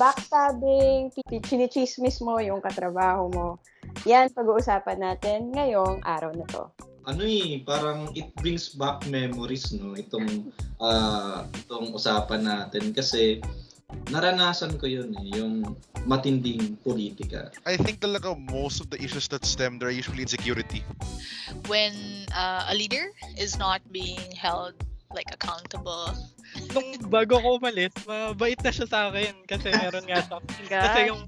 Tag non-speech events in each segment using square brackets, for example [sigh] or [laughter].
backstabbing, chinichismis mo yung katrabaho mo. Yan, pag-uusapan natin ngayong araw na to. Ano eh, parang it brings back memories, no? Itong, uh, itong usapan natin. Kasi naranasan ko yun eh, yung matinding politika. I think talaga most of the issues that stem there are usually insecurity. When uh, a leader is not being held like accountable. Nung bago ko umalis, mabait na siya sa akin kasi meron nga siya. [laughs] kasi yung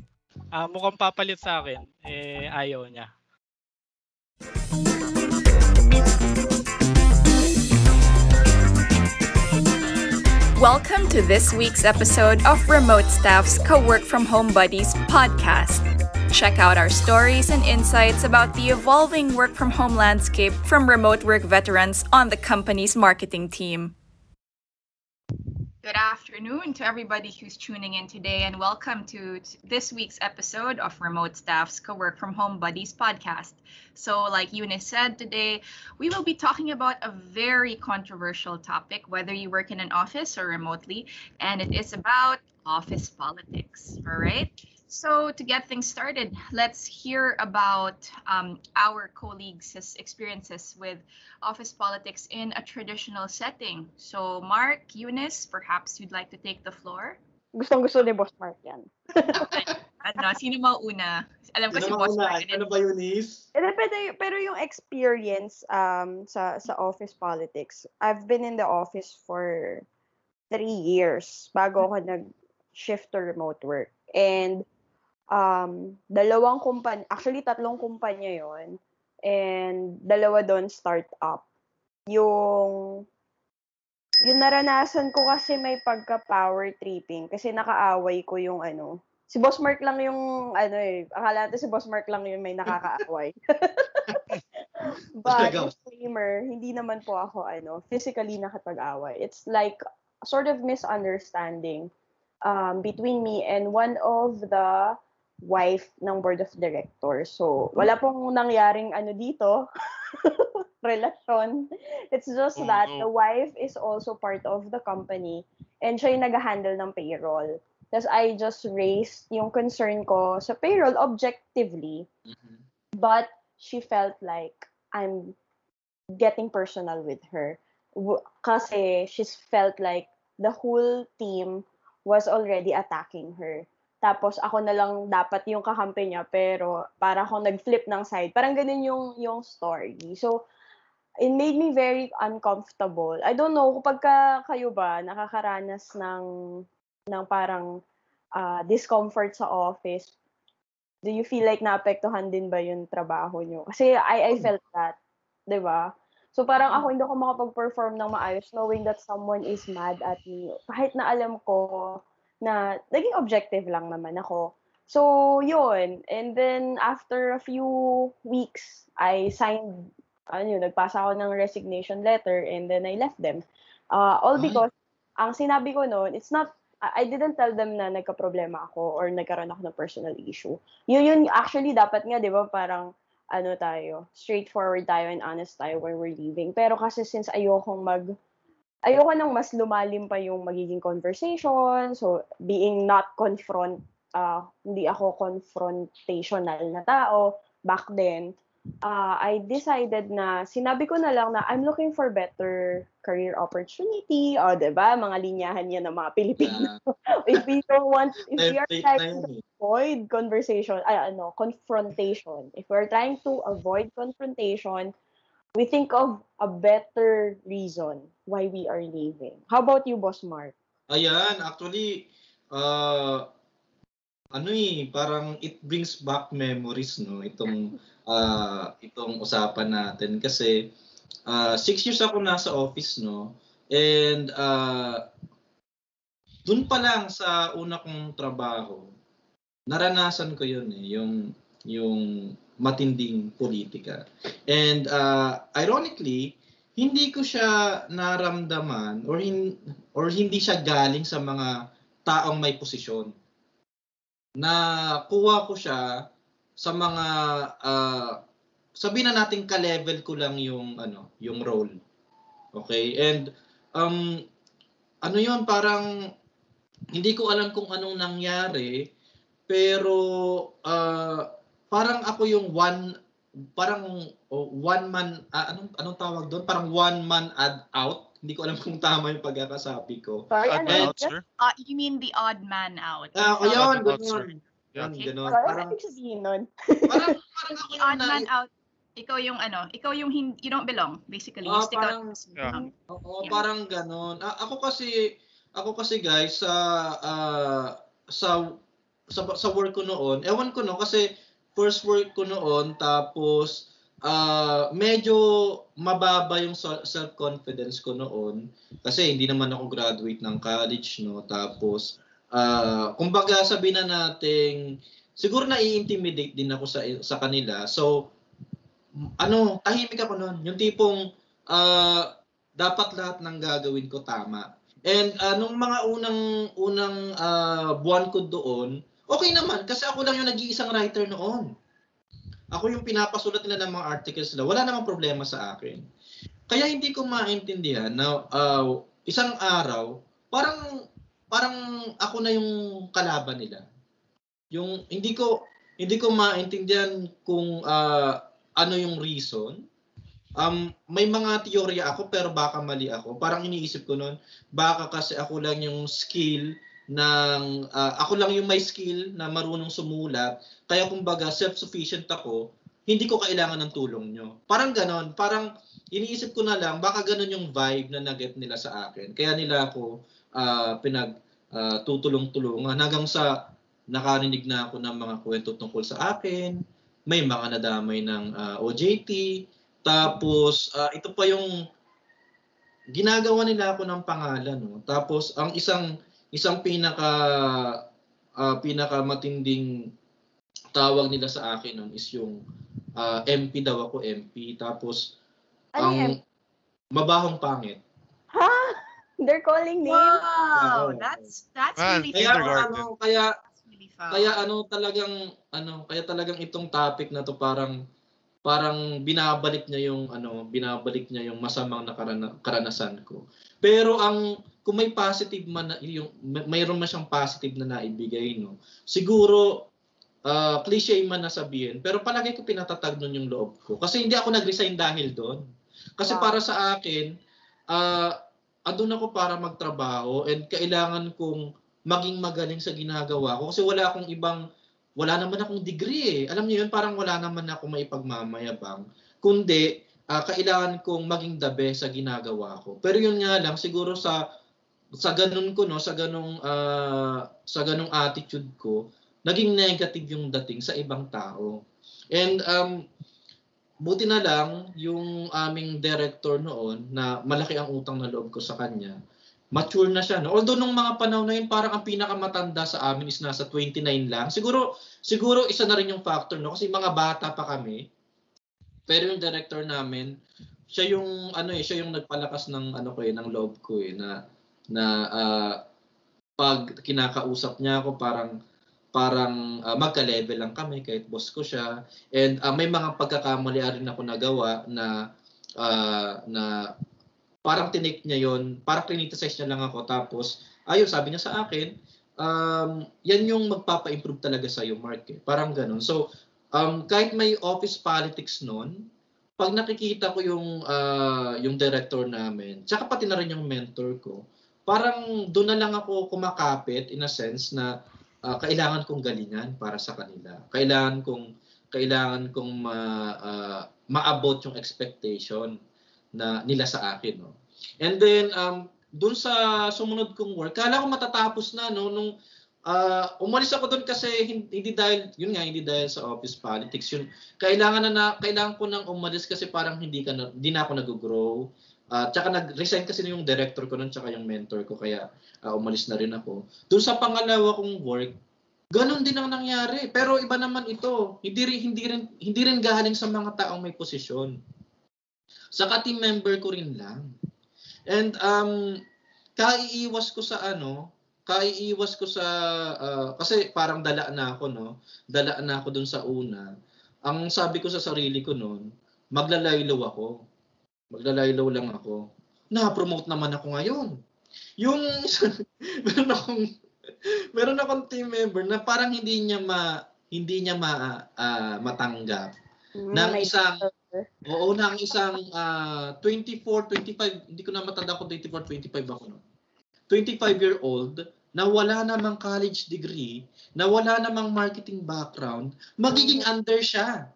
uh, mukhang papalit sa akin, eh ayaw niya. Welcome to this week's episode of Remote Staff's Co-Work From Home Buddies podcast. Check out our stories and insights about the evolving work from home landscape from remote work veterans on the company's marketing team. Good afternoon to everybody who's tuning in today, and welcome to this week's episode of Remote Staff's Co Work From Home Buddies podcast. So, like Eunice said today, we will be talking about a very controversial topic, whether you work in an office or remotely, and it is about office politics. All right. So, to get things started, let's hear about um, our colleagues' experiences with office politics in a traditional setting. So, Mark, Eunice, perhaps you'd like to take the floor? Gustong gusto ni Boss Mark yan. ano, sino mauna? Alam ko sino si Boss Mark. Ano ba, Eunice? Eh, pero, pero yung experience um, sa, sa office politics, I've been in the office for three years bago ako nag-shift to remote work. And um, dalawang kumpanya, actually tatlong kumpanya yon and dalawa doon startup. Yung yung naranasan ko kasi may pagka power tripping kasi nakaaway ko yung ano. Si Boss Mark lang yung ano eh, akala natin si Boss Mark lang yung may nakakaaway. [laughs] But disclaimer, hindi naman po ako ano, physically nakapag-away. It's like sort of misunderstanding um, between me and one of the wife ng board of directors. So, wala pong nangyaring ano dito, [laughs] relasyon. It's just oh, that the wife is also part of the company and siya yung nag-handle ng payroll. Tapos I just raised yung concern ko sa payroll objectively. Mm-hmm. But she felt like I'm getting personal with her. Kasi she's felt like the whole team was already attacking her. Tapos ako na lang dapat yung kakampi niya pero para ako nag-flip ng side. Parang ganun yung yung story. So it made me very uncomfortable. I don't know kapag ka kayo ba nakakaranas ng ng parang uh, discomfort sa office. Do you feel like naapektuhan din ba yung trabaho nyo? Kasi I I felt that, 'di ba? So parang ako hindi ako makapag-perform ng maayos knowing that someone is mad at me. Kahit na alam ko na naging objective lang naman ako. So, yun. And then, after a few weeks, I signed, ano yun, nagpasa ako ng resignation letter and then I left them. Uh, all because, ang sinabi ko noon, it's not, I didn't tell them na nagka-problema ako or nagkaroon ako ng personal issue. Yun yun, actually, dapat nga, di ba, parang, ano tayo, straightforward tayo and honest tayo when we're leaving. Pero kasi since ayokong mag, ayoko nang mas lumalim pa yung magiging conversation. So, being not confront, uh, hindi ako confrontational na tao back then, uh, I decided na, sinabi ko na lang na I'm looking for better career opportunity. O, oh, ba Mga linyahan yan ng mga Pilipino. Yeah. [laughs] if we don't want, if we are trying to avoid conversation, ay, ano, confrontation, if we're trying to avoid confrontation, we think of a better reason why we are leaving. How about you, Boss Mark? Ayan, actually, uh, ano eh, parang it brings back memories, no? Itong, uh, itong usapan natin. Kasi, uh, six years ako nasa office, no? And, uh, dun pa lang sa una kong trabaho, naranasan ko yun eh, yung, yung matinding politika. And uh, ironically, hindi ko siya naramdaman or hin, or hindi siya galing sa mga taong may posisyon. Na kuha ko siya sa mga uh, sabihin na natin ka-level ko lang yung ano, yung role. Okay? And um ano 'yon parang hindi ko alam kung anong nangyari, pero ah, parang ako yung one parang oh, one man ah, anong anong tawag doon? Parang one man ad out. Hindi ko alam kung tama yung pagkakasabi ko. Sorry, Odd man yun? out, sir? Uh, you mean the odd man out? Ah, uh, yun, Odd man out, sir. ganun. Yeah. Yun, Okay. ganun. Parang ano nun? parang [laughs] parang ako the yung odd man out, ikaw yung ano, ikaw yung hin- you don't belong, basically. You Ah, stick out. parang- Yeah. Um, Oo, Yeah. parang ganon. A- ako kasi ako kasi guys sa ah, sa sa sa work ko noon, ewan ko no kasi first work ko noon tapos ah, medyo mababa yung self confidence ko noon kasi hindi naman ako graduate ng college no? Tapos ah, kumbaga sabi na nating siguro na-intimidate din ako sa sa kanila. So ano tahimik ako noon. Yung tipong ah, dapat lahat ng gagawin ko tama. And uh, nung mga unang unang ah, buwan ko doon, okay naman kasi ako lang yung nag-iisang writer noon. Ako yung pinapasulat nila ng mga articles nila. Wala namang problema sa akin. Kaya hindi ko maintindihan na ah, isang araw, parang parang ako na yung kalaban nila. Yung hindi ko hindi ko maintindihan kung ah, ano yung reason Um, may mga teorya ako pero baka mali ako. Parang iniisip ko noon, baka kasi ako lang yung skill ng ah, ako lang yung may skill na marunong sumulat. Kaya kumbaga self-sufficient ako, hindi ko kailangan ng tulong nyo. Parang ganon, parang iniisip ko na lang baka ganon yung vibe na nag-get nila sa akin. Kaya nila ako ah, pinag ah, tutulong-tulungan hanggang sa nakarinig na ako ng mga kwento tungkol sa akin. May mga nadamay ng ah, OJT, tapos, ah, ito pa yung ginagawa nila ako ng pangalan. No? Tapos, ang isang isang pinaka ah, pinaka matinding tawag nila sa akin nun is yung ah, MP daw ako, MP. Tapos, Ano ang yan? mabahong pangit. Ha? [laughs] They're calling names? Wow, Oo. that's that's Man, really Kaya ano, kaya really. Kaya ano talagang ano, kaya talagang itong topic na to parang parang binabalik niya yung ano, binabalik niya yung masamang nakarana, karanasan ko. Pero ang kung may positive man na yung may- mayroon man siyang positive na naibigay no. Siguro ah cliche man na sabihin, pero palagi ko pinatatag nun yung loob ko. Kasi hindi ako nag-resign dahil doon. Kasi Wow. para sa akin, ah andun ako para magtrabaho and kailangan kong maging magaling sa ginagawa ko kasi wala akong ibang wala naman akong degree eh. Alam niyo yun, parang wala naman ako maipagmamayabang. Kundi, ah, kailangan kong maging the best sa ginagawa ko. Pero yun nga lang, siguro sa sa ganun ko, no, sa ganung ah, sa ganung attitude ko, naging negative yung dating sa ibang tao. And um, buti na lang yung aming director noon na malaki ang utang na loob ko sa kanya. Mature na siya. No? Although nung mga panahon na yun, parang ang pinakamatanda sa amin is nasa 29 lang. Siguro, siguro isa na rin yung factor, no? Kasi mga bata pa kami. Pero yung director namin, siya yung ano eh, siya yung nagpalakas ng ano ko eh, ng loob ko eh na na ah, pag kinakausap niya ako parang parang ah, magka-level lang kami kahit boss ko siya. And ah, may mga pagkakamali rin ako nagawa na ah, na parang tinake niya yon parang criticize niya lang ako tapos ayun sabi niya sa akin um, yan yung magpapa-improve talaga sa iyo Mark eh. parang ganun so um, kahit may office politics noon pag nakikita ko yung ah, yung director namin tsaka pati na rin yung mentor ko parang doon na lang ako kumakapit in a sense na ah, kailangan kong galingan para sa kanila. Kailangan kong kailangan kong ma, ah, maabot yung expectation na nila sa akin no? And then um doon sa sumunod kong work kala ko matatapos na no? Nung ah, umalis ako doon kasi hin- hindi dahil yun nga hindi dahil sa office politics yun kailangan na, na kailangan ko nang umalis kasi parang hindi ka na, hindi na ako nag-grow at tsaka nag-resign kasi yung director ko nun tsaka yung mentor ko kaya ah, umalis na rin ako doon sa pangalawa kong work Ganon din ang nangyari. Pero iba naman ito. Hindi rin, hindi rin, hindi rin galing sa mga taong may posisyon. Sa ka-team member ko rin lang. And um, kaiiwas ko sa ano, kaiiwas ko sa, ah, kasi parang dala na ako, no? Dala na ako dun sa una. Ang sabi ko sa sarili ko noon, maglalaylaw ako. Maglalaylaw lang ako. Na-promote naman ako ngayon. Yung, [laughs] meron akong meron akong team member na parang hindi niya ma hindi niya ma ah, matanggap Mm, ng isang oo ng isang ah, 24 25 hindi ko na matanda kung 24 25 ako no 25 year old na wala namang college degree na wala namang marketing background magiging under siya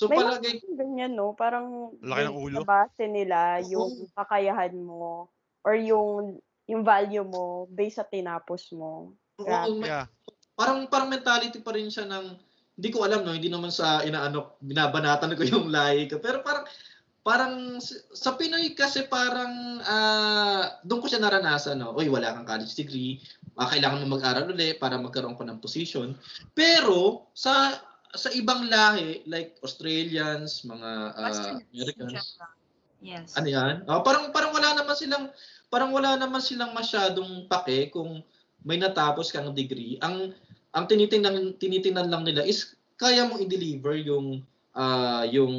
so May palagay ganyan, no? Parang Laki ng ulo. base nila, Oo. yung kakayahan mo or yung yung value mo based sa tinapos mo. oo, Yeah. parang parang mentality pa rin siya ng hindi ko alam no hindi naman sa inaano binabanatan ko [laughs] yung lahi ko pero parang parang sa Pinoy kasi parang ah doon ko siya naranasan no oy wala kang college degree ah, kailangan mo mag-aral uli para magkaroon ka ng position pero sa sa ibang lahi like Australians mga in Americans. Yes. ano yan? Ah, parang parang wala naman silang parang wala naman silang masyadong pake kung may natapos kang degree. Ang ang tinitingnan tinitingnan lang nila is kaya mo i-deliver yung ah, yung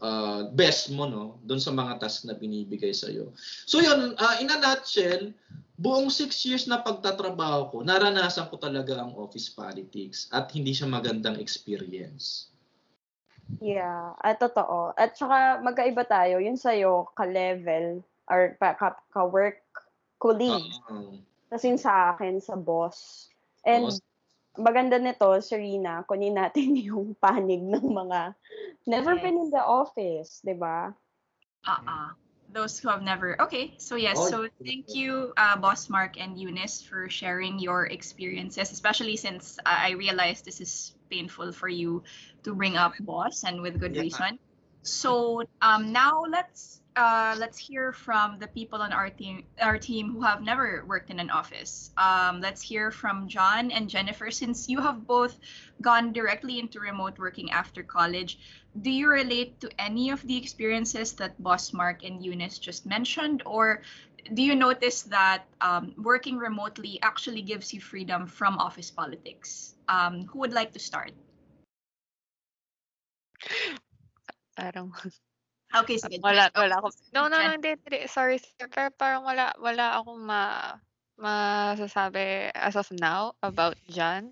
ah, best mo no doon sa mga task na binibigay sa iyo. So yun, ah, in a nutshell, buong six years na pagtatrabaho ko, naranasan ko talaga ang office politics at hindi siya magandang experience. Yeah, at totoo. At saka magkaiba tayo, yun sa'yo, ka-level or ka- ka-work colleague. Ah, Tapos yun sa akin, sa boss. And Boss. Maganda nito, Serena, kunin natin [laughs] yung panig ng mga never Yes. been in the office, di ba? Uh-uh. Those who have never. Okay, so yes, Oh, so thank you, uh, Boss Mark and Eunice, for sharing your experiences, especially since uh, I realize this is painful for you to bring up Boss, and with good Yeah. reason. So um, now let's uh, let's hear from the people on our team our team who have never worked in an office. Um, let's hear from John and Jennifer, since you have both gone directly into remote working after college do you relate to any of the experiences that Boss Mark and Eunice just mentioned, or do you notice that um, working remotely actually gives you freedom from office politics? Um, who would like to start? Parang [laughs] Okay, sige. wala wala ako. No, no, no, hindi, hindi. Sorry, sir. Pero parang wala wala akong ma masasabi as of now about John.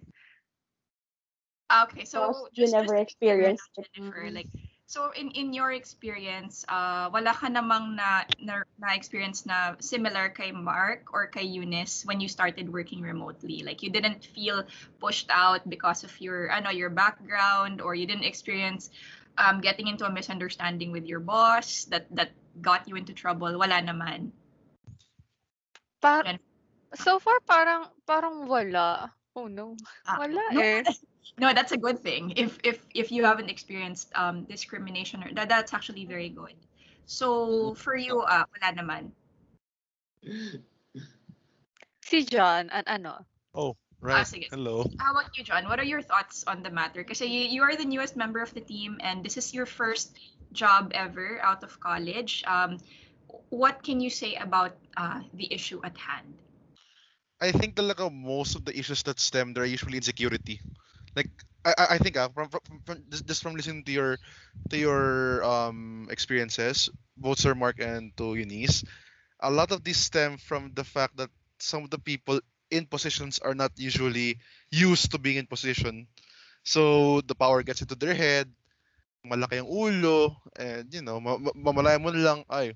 Okay, so Boss, you never just to be clear experienced na, it. Jennifer, like so in in your experience, uh, wala ka namang na, na na experience na similar kay Mark or kay Eunice when you started working remotely. Like you didn't feel pushed out because of your ano your background or you didn't experience um, getting into a misunderstanding with your boss that that got you into trouble. Wala naman. Pa- Jen. so far parang parang wala. Oh no. Ah, Wala no, eh. [laughs] no, that's a good thing. If if if you haven't experienced um discrimination or that that's actually very good. So for you, uh, wala naman. Si John, an ano? Right. sige. Hello. How about you, John? What are your thoughts on the matter? Kasi you, you are the newest member of the team, and this is your first job ever out of college. Um, what can you say about uh, the issue at hand? I think talaga most of the issues that stem there are usually insecurity. Like I I think ah, from, from, from just, from listening to your to your um experiences, both Sir Mark and to Eunice, a lot of these stem from the fact that some of the people in positions are not usually used to being in position. So the power gets into their head, malaki ang ulo, and you know, ma- ma- mamalaya mo lang, ay,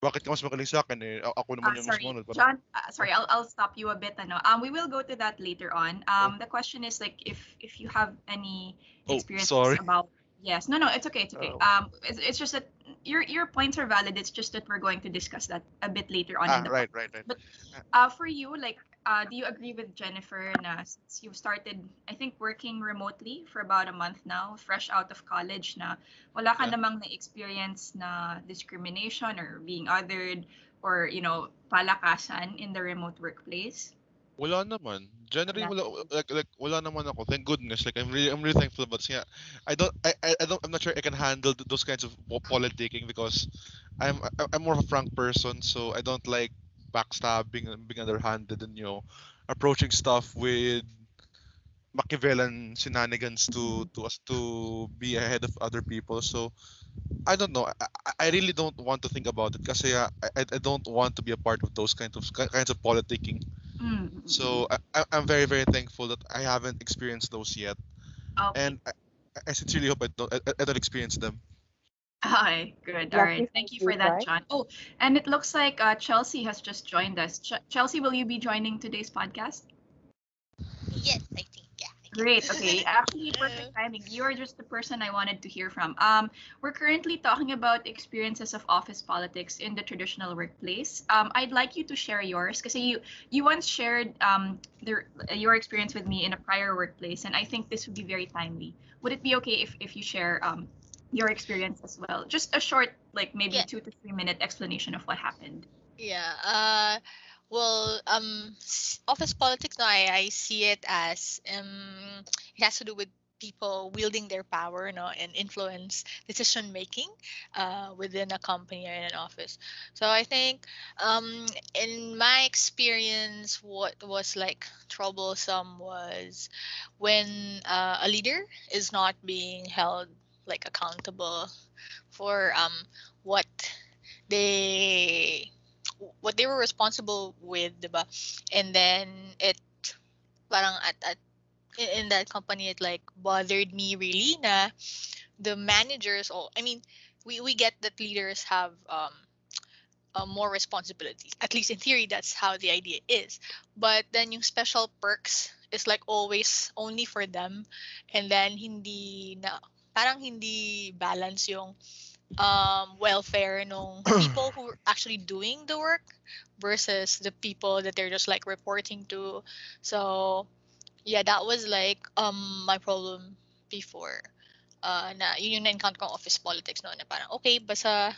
bakit ka mas magaling sa akin eh? Ako naman Uh, yung mas sorry, manod. Parang- John. Uh, sorry, I'll I'll stop you a bit. Ano, um, we will go to that later on. Um, the question is like if if you have any Oh, experiences sorry. about. Yes, no, no, it's okay, it's okay. Oh. Um, it's, it's just that your your points are valid. It's just that we're going to discuss that a bit later on. Ah, in the right, right, right. Uh, for you, like, uh, do you agree with Jennifer na since you've started, I think, working remotely for about a month now, fresh out of college na wala ka Yeah. namang na-experience na discrimination or being othered or, you know, palakasan in the remote workplace? Wala naman. Generally, Wala. like, like, wala naman ako. Thank goodness. Like, I'm really, I'm really thankful about it. Yeah, I don't, I, I, don't, I'm not sure I can handle those kinds of po- politicking because I'm, I'm more of a frank person, so I don't like backstabbing and being underhanded and, you know, approaching stuff with Machiavellian shenanigans to, to us to be ahead of other people. So, I don't know. I, I- really don't want to think about it because uh, I, I I don't want to be a part of those kinds of kinds of politicking. Mm, mm, So I, I- I'm very very thankful that I haven't experienced those yet, okay. and I, I sincerely hope I don't I, I don't experience them. Hi, good. All right. Thank you for for that. John. Oh, and it looks like uh, Chelsea has just joined us. Ch- Chelsea, will you be joining today's podcast? Yes, I think yeah. I can. Great. [laughs] Okay. Actually, perfect timing. You are just the person I wanted to hear from. Um, we're currently talking about experiences of office politics in the traditional workplace. Um, I'd like you to share yours because you you once shared um the, your experience with me in a prior workplace, and I think this would be very timely. Would it be okay if if you share um your experience as well? Just a short, like maybe Yeah. two to three minute explanation of what happened. Yeah. Uh, well, um, office politics. No, I, I see it as um, it has to do with people wielding their power, you know, and influence decision making, uh, within a company or in an office. So I think, um, in my experience, what was like troublesome was when uh, a leader is not being held like accountable for um what they what they were responsible with, diba? And then it parang at, at in, in that company it like bothered me really na the managers or I mean we we get that leaders have um uh, more responsibilities. At least in theory that's how the idea is. But then yung special perks is like always only for them and then hindi na parang hindi balance yung um, welfare ng [clears throat] people who are actually doing the work versus the people that they're just like reporting to. So yeah, that was like um my problem before. Uh, na yun yung na-encounter kong office politics no na parang okay basta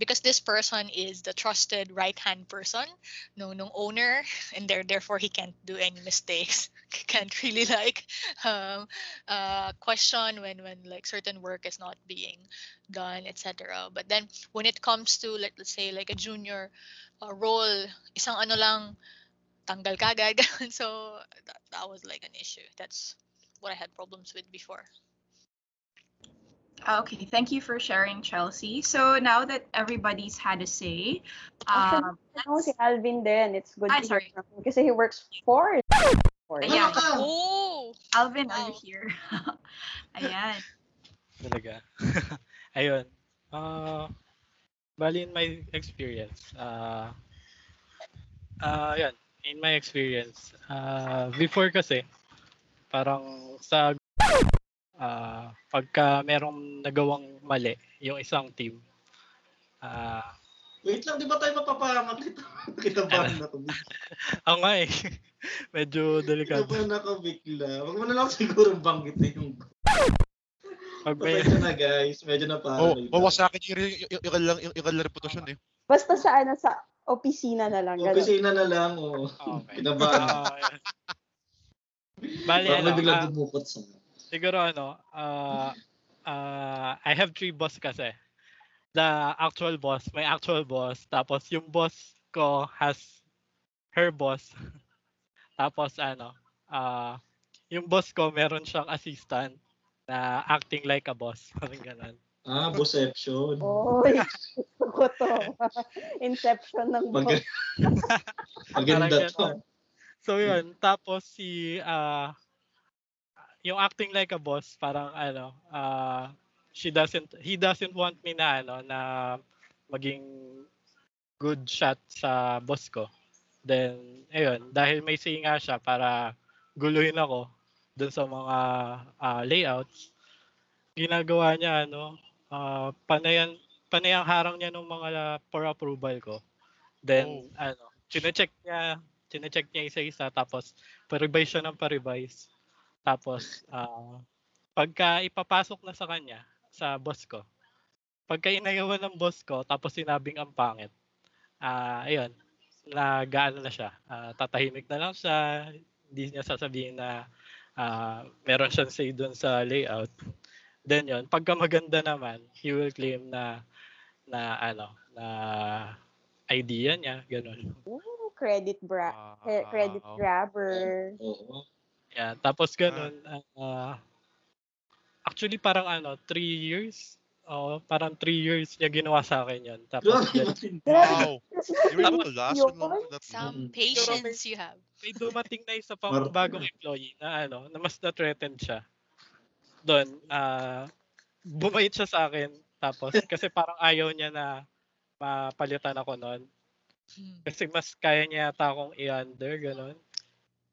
because this person is the trusted right hand person no nung owner [laughs] and there therefore he can't do any mistakes. [laughs] Can't really like [laughs] um uh question when when like certain work is not being done etc but then when it comes to like let's say like a junior uh, role isang ano lang tanggal kagad so that, that was like an issue. That's what i had problems with before Okay, thank you for sharing, Chelsea. So now that everybody's had a say, Actually, um, Ako si Alvin din. It's good Ay, to sorry. hear from kasi he works for for Yeah. Ano ka? oh Alvin, are you here? [laughs] Ayan. Talaga. [laughs] Ayun. Uh, bali in my experience, uh, uh, yan, in my experience, uh, before kasi, parang sa, uh, pagka merong nagawang mali, yung isang team, uh, Wait lang, di ba tayo mapapahamak [laughs] dito? [laughs] [laughs] Kita ba na ako bigla? ako nga eh, medyo Kita delikado. ba na ako bigla? Huwag mo na lang siguro banggitin yung... Pag may, Pasensya na guys, medyo na Oh, paranoid. wawasakin yung yung yung yung yung, yung kanilang reputasyon eh. Basta sa ano sa opisina na lang. Opisina na lang, oh. Okay. Kinabahan. Ah. Bali, ano, may biglang ah, bumukot sa... siguro ano, uh, uh, I have three boss kasi. The actual boss, my actual boss, tapos yung boss ko has her boss. [laughs] tapos ano, uh, yung boss ko meron siyang assistant na acting like a boss. [laughs] Parang ganun. Ah, Boception. Oy, gusto ko to. Inception ng Mag- boss. [laughs] Maganda Parang to. So yun, tapos si ah yung acting like a boss, parang ano, ah she doesn't he doesn't want me na ano na maging good shot sa boss ko. Then ayun, dahil may say nga siya para guluhin ako dun sa mga ah, layouts, ginagawa niya ano, ah panayan panayang harang niya ng mga for approval ko. Then ano, chine-check niya, chine-check niya isa-isa tapos pa-revise siya ng pa-revise. Tapos ah pagka ipapasok na sa kanya sa boss ko. Pagka inayawan ng boss ko tapos sinabing ang pangit. Ah ayun, nagaano na siya. Ah, tatahimik na lang siya. Hindi niya sasabihin na ah meron siyang say doon sa layout. Then yun, pagka maganda naman, he will claim na na ano, na idea niya, ganun. Ooh, credit bra Wow. credit grabber. Oo. Yeah, tapos ganun, ah, actually parang ano, three years Oo, parang three years niya ginawa sa akin yun. Tapos. Wow. You were able to Tapos last long that Some Mm. patience you have. may dumating na isa pang bagong employee na ano, na mas na-threatened siya. Doon, ah bumait siya sa akin. Tapos, [laughs] kasi parang ayaw niya na mapalitan ako noon. Hmm. Kasi mas kaya niya yata akong i-under, gano'n.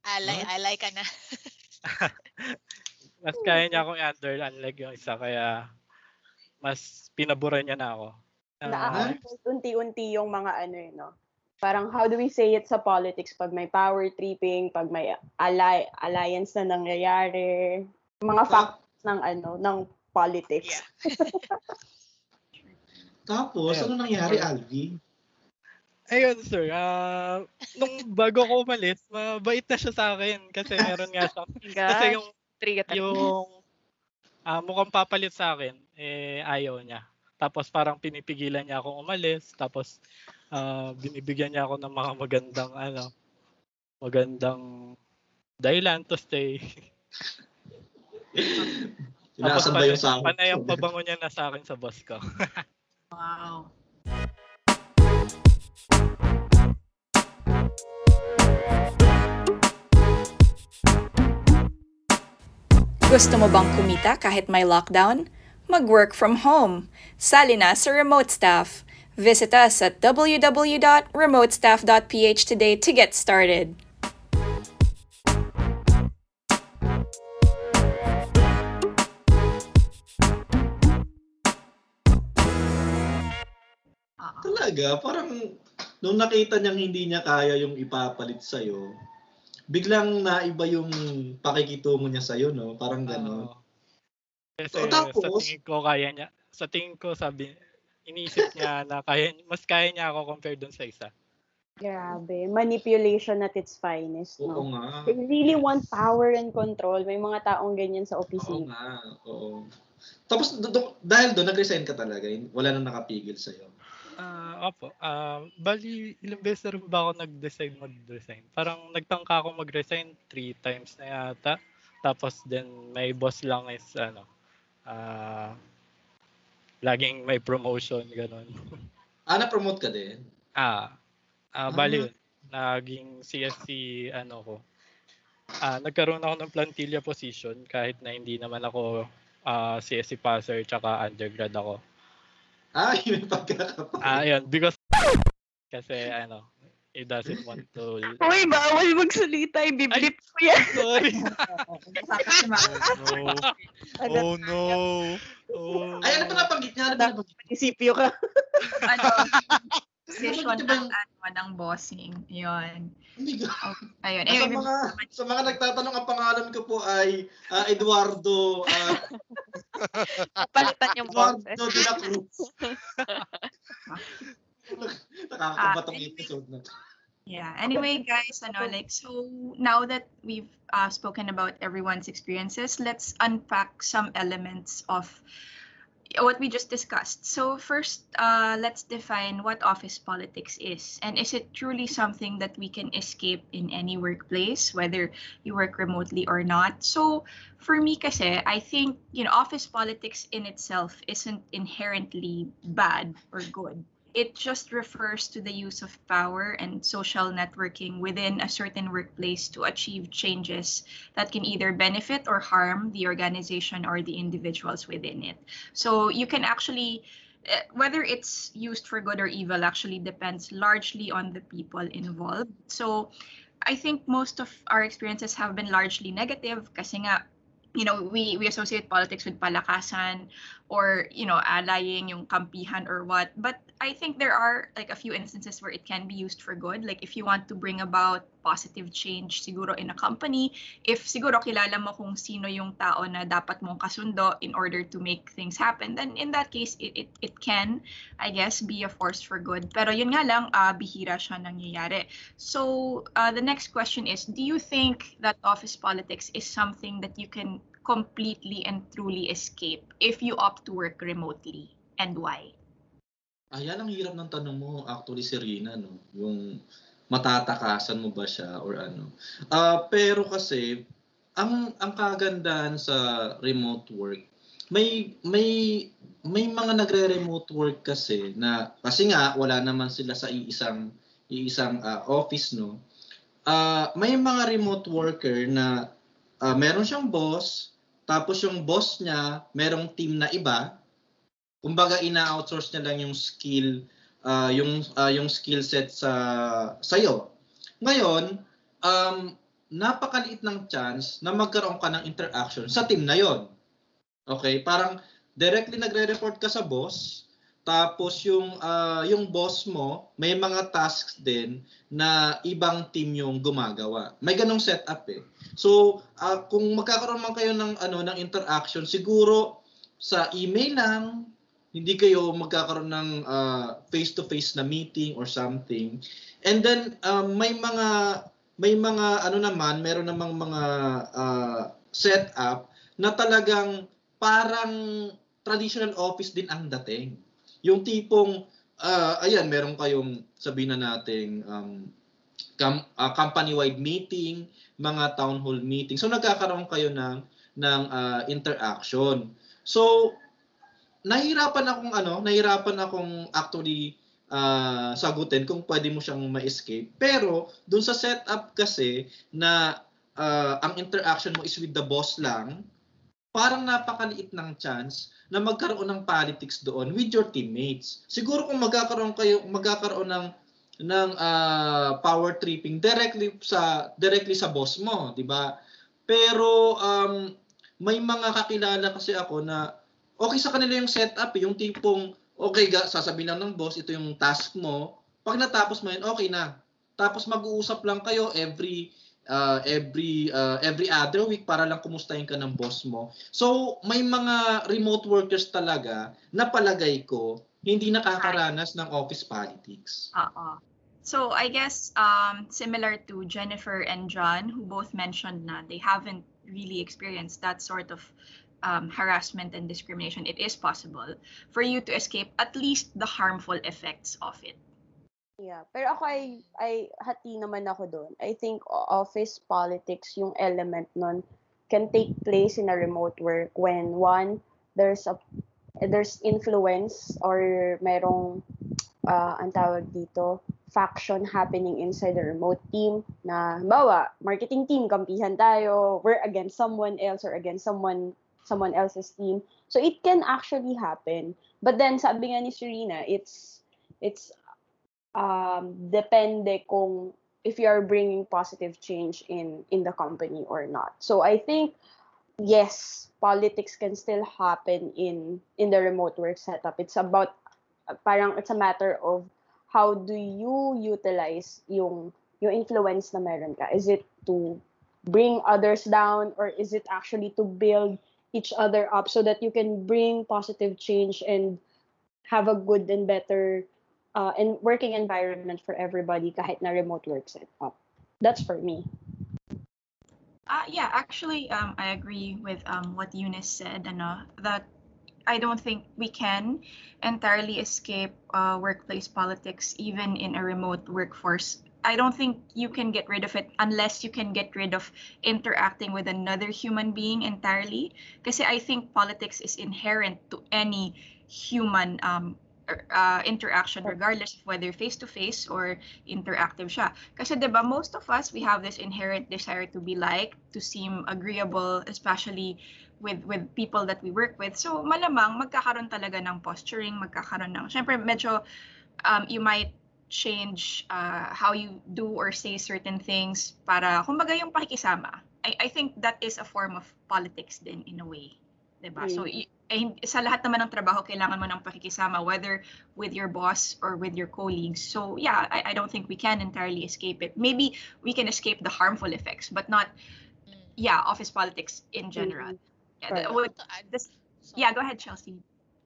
Alay, alay ka na. [laughs] Mas kaya niya akong i-under, unlike yung isa. Kaya, mas pinaboran niya na ako. Ah, Naa-unfold unti-unti yung mga ano eh, no? Parang how do we say it sa politics pag may power tripping, pag may ally, alliance na nangyayari, mga facts ng ano, ng politics. [laughs] Tapos, Ayan. ano nangyari, Alvi? Ayun, sir. Ah, nung bago ko umalis, mabait na siya sa akin kasi meron nga siyang [laughs] kasi yung yung ah, mukhang papalit sa akin eh ayaw niya. Tapos parang pinipigilan niya akong umalis, tapos ah, binibigyan niya ako ng mga magandang ano, magandang dahilan to stay. [laughs] Tinasan ba yung sahod? Panay ang pabango niya na sa akin sa boss ko. [laughs] Wow. Gusto mo bang kumita kahit may lockdown? Mag-work from home. Sali na sa remote staff. Visit us at www.remotestaff.ph today to get started. Talaga, parang nung nakita niyang hindi niya kaya yung ipapalit sa'yo, biglang naiba yung pakikitungo niya sa'yo, no? Parang gano'n. Oo. Kasi So, sa tapos- tingin ko kaya niya, sa tingin ko sabi, iniisip niya na kaya, mas kaya niya ako compared dun sa isa. Grabe. Manipulation at its finest, Oo no? nga. They really want power and control. May mga taong ganyan sa Oo opisina. nga. Oo. Tapos, do- do- dahil doon, nag-resign ka talaga. Wala nang nakapigil sa'yo. Ah, opo. Ah, bali, ilang beses na rin ba ako nag-decide mag-resign? Parang nagtangka ako mag-resign three times na yata. Tapos then may boss lang is ano, ah, laging may promotion, ganun. Ah, na-promote ka din? Ah, ah Ah. bali yun. Naging CSC ano ko. Ah, nagkaroon ako ng plantilla position kahit na hindi naman ako ah, CSC passer tsaka undergrad ako. [laughs] Ah, yun yung pagkakapal. Ah, yun, because kasi ano, he doesn't want to [laughs] Uy, bawal magsalita. Ibiblip ko yan. Sorry. [laughs] no. Oh no. Oh. Ay, ano ba nabanggit niya? Ano ba nabanggit? Munisipyo ka. ano, position ba ng, ano, ng bossing. Yun. Ka. Ayun. Sa Anyway, mga, sa mga nagtatanong, ang pangalan ko po ay ah, Eduardo ah, [laughs] Palitan yung Eduardo boses. de la Cruz. [laughs] Nakakaba tong Ah, episode na. Yeah. Anyway, guys, ano, like, so now that we've uh, spoken about everyone's experiences, let's unpack some elements of what we just discussed. So first, uh, let's define what office politics is, and is it truly something that we can escape in any workplace, whether you work remotely or not? So for me, kasi, I think you know, office politics in itself isn't inherently bad or good it just refers to the use of power and social networking within a certain workplace to achieve changes that can either benefit or harm the organization or the individuals within it. So you can actually uh, whether it's used for good or evil actually depends largely on the people involved. So I think most of our experiences have been largely negative kasi nga you know, we we associate politics with palakasan or, you know, allying yung kampihan or what. But I think there are like a few instances where it can be used for good. Like if you want to bring about positive change siguro in a company, if siguro kilala mo kung sino yung tao na dapat mong kasundo in order to make things happen, then in that case, it, it, it can, I guess, be a force for good. Pero yun nga lang, uh, bihira siya nangyayari. So uh, the next question is, do you think that office politics is something that you can completely and truly escape if you opt to work remotely? And why? Ayan ang hirap ng tanong mo actually Serena no yung matatakasan mo ba siya or ano Ah pero kasi ang ang kagandahan sa remote work may may may mga nagre-remote work kasi na kasi nga wala naman sila sa iisang iisang ah, office no. Ah, may mga remote worker na ah, meron siyang boss, tapos yung boss niya merong team na iba. Kumbaga ina-outsource niya lang yung skill ah, yung ah, yung skill set sa sa'yo. Ngayon, um, napakaliit ng chance na magkaroon ka ng interaction sa team na yon. Okay, parang directly nagre-report ka sa boss, tapos yung ah, yung boss mo may mga tasks din na ibang team yung gumagawa. May ganong setup eh. So, ah, kung magkakaroon man kayo ng ano ng interaction, siguro sa email lang, hindi kayo magkakaroon ng ah, face-to-face na meeting or something. And then um, may mga may mga ano naman, meron namang mga ah, setup na talagang parang traditional office din ang dating. Yung tipong ah, ayan, meron kayong sabihin na nating um, com- ah, company-wide meeting, mga town hall meeting. So nagkakaroon kayo ng ng ah, interaction. So nahirapan akong ano, nahirapan akong actually ah, sagutin kung pwede mo siyang ma-escape. Pero dun sa setup kasi na ah, ang interaction mo is with the boss lang, parang napakaliit ng chance na magkaroon ng politics doon with your teammates. Siguro kung magkakaroon kayo magkakaroon ng ng ah, power tripping directly sa directly sa boss mo, 'di ba? Pero um, may mga kakilala kasi ako na okay sa kanila yung setup, eh, yung tipong okay, ga, sasabihin lang ng boss, ito yung task mo. Pag natapos mo yun, okay na. Tapos mag-uusap lang kayo every uh, every uh, every other week para lang kumustahin ka ng boss mo. So, may mga remote workers talaga na palagay ko hindi nakakaranas ng office politics. Oo. So I guess um, similar to Jennifer and John, who both mentioned na they haven't really experienced that sort of um, harassment and discrimination, it is possible for you to escape at least the harmful effects of it. Yeah, pero ako ay ay hati naman ako doon. I think office politics yung element nun can take place in a remote work when one there's a there's influence or merong uh, ang tawag dito faction happening inside the remote team na bawa marketing team kampihan tayo we're against someone else or against someone someone else's team so it can actually happen but then sabi nga ni Serena it's it's um, depende kung if you are bringing positive change in in the company or not. So I think yes, politics can still happen in in the remote work setup. It's about parang it's a matter of how do you utilize yung yung influence na meron ka. Is it to bring others down or is it actually to build each other up so that you can bring positive change and have a good and better uh, and working environment for everybody kahit na remote work setup. That's for me. Uh, yeah, actually, um, I agree with um, what Eunice said, ano, that I don't think we can entirely escape uh, workplace politics, even in a remote workforce. I don't think you can get rid of it unless you can get rid of interacting with another human being entirely. Because I think politics is inherent to any human um, er- uh, interaction, regardless of whether face-to-face or interactive siya. Kasi ba most of us we have this inherent desire to be liked, to seem agreeable, especially with with people that we work with. So malamang magkakaroon talaga ng posturing, magkakaroon ng syempre medyo um, you might change uh, how you do or say certain things para kumbaga yung pakikisama. I I think that is a form of politics din in a way. 'Di ba? So y- eh, sa lahat naman ng trabaho kailangan mo ng pakikisama whether with your boss or with your colleagues. So yeah, I, I don't think we can entirely escape it. Maybe we can escape the harmful effects, but not Mm. yeah, office politics in general. Yeah, the- Correct. what- To add this, yeah, go ahead, Chelsea.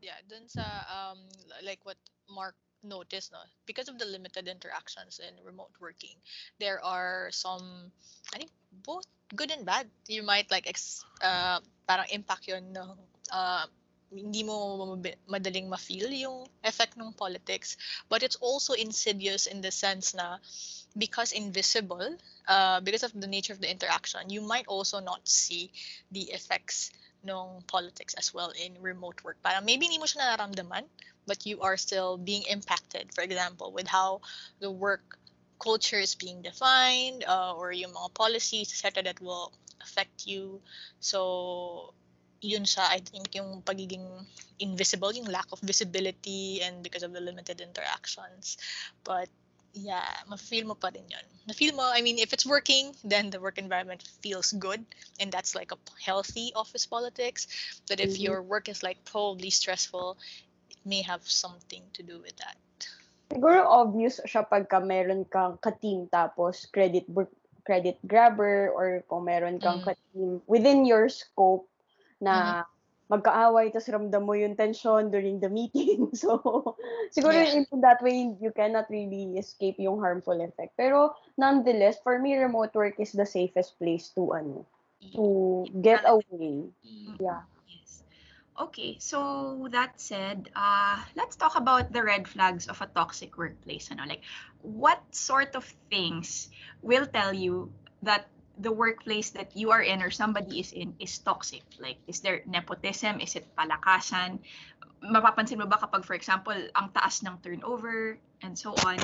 yeah dun sa um like what mark noticed no because of the limited interactions in remote working there are some i think both good and bad. You might like ex uh, parang impact yun ng uh, hindi mo madaling ma-feel yung effect ng politics. But it's also insidious in the sense na because invisible uh, because of the nature of the interaction you might also not see the effects nung politics as well in remote work. Parang maybe hindi mo siya nararamdaman, but you are still being impacted. For example, with how the work culture is being defined uh, or yung mga policies, etc. that will affect you. So, yun siya, I think, yung pagiging invisible, yung lack of visibility and because of the limited interactions. But, yeah, ma-feel mo pa rin yun. Na-feel mo, I mean, if it's working, then the work environment feels good and that's like a healthy office politics. But if Mhm. your work is like probably stressful, it may have something to do with that. Siguro obvious siya pagka meron kang ka-team tapos credit credit grabber or kung meron kang Mm. ka-team within your scope na magkaaway tapos ramdam mo yung tension during the meeting. [laughs] So, siguro Yeah. in that way, you cannot really escape yung harmful effect. Pero nonetheless, for me, remote work is the safest place to ano, to get away. Mm. Yeah. Yes. Okay, so that said, uh, let's talk about the red flags of a toxic workplace. Ano? Like, what sort of things will tell you that the workplace that you are in or somebody is in is toxic? Like, is there nepotism? Is it palakasan? Mapapansin mo ba kapag, for example, ang taas ng turnover and so on?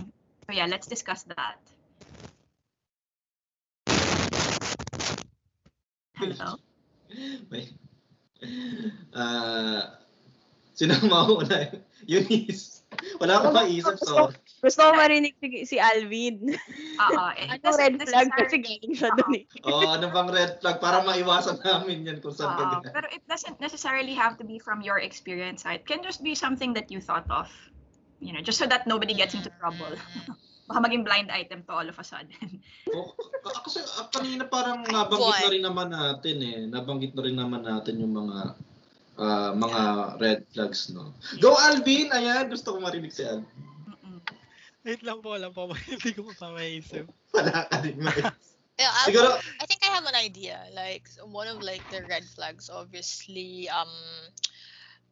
So yeah, let's discuss that. Hello? [laughs] May, ah, sino ang mauna? [laughs] Eunice. Wala akong maisip, sorry. Gusto ko marinig si, si Alvin. Oo, eh, Ano red flag kasi galing siya dun eh. [laughs] Oh, ano bang red flag para maiwasan namin yan kung saan ka Oo, galing. pero it doesn't necessarily have to be from your experience. It can just be something that you thought of. You know, just so that nobody gets into trouble. [laughs] Baka maging blind item to all of a sudden. [laughs] Oh, k- kasi ah, kanina parang nabanggit na rin naman natin eh. Nabanggit na rin naman natin yung mga ah, mga red flags, no? Go Alvin! Ayan, gusto ko marinig si Alvin. Wait lang po, alam po. [laughs] Hindi ko pa maisip. Wala ka din maisip. [laughs] Yeah, I, Siguro, I think I have an idea. Like one of like the red flags, obviously, um,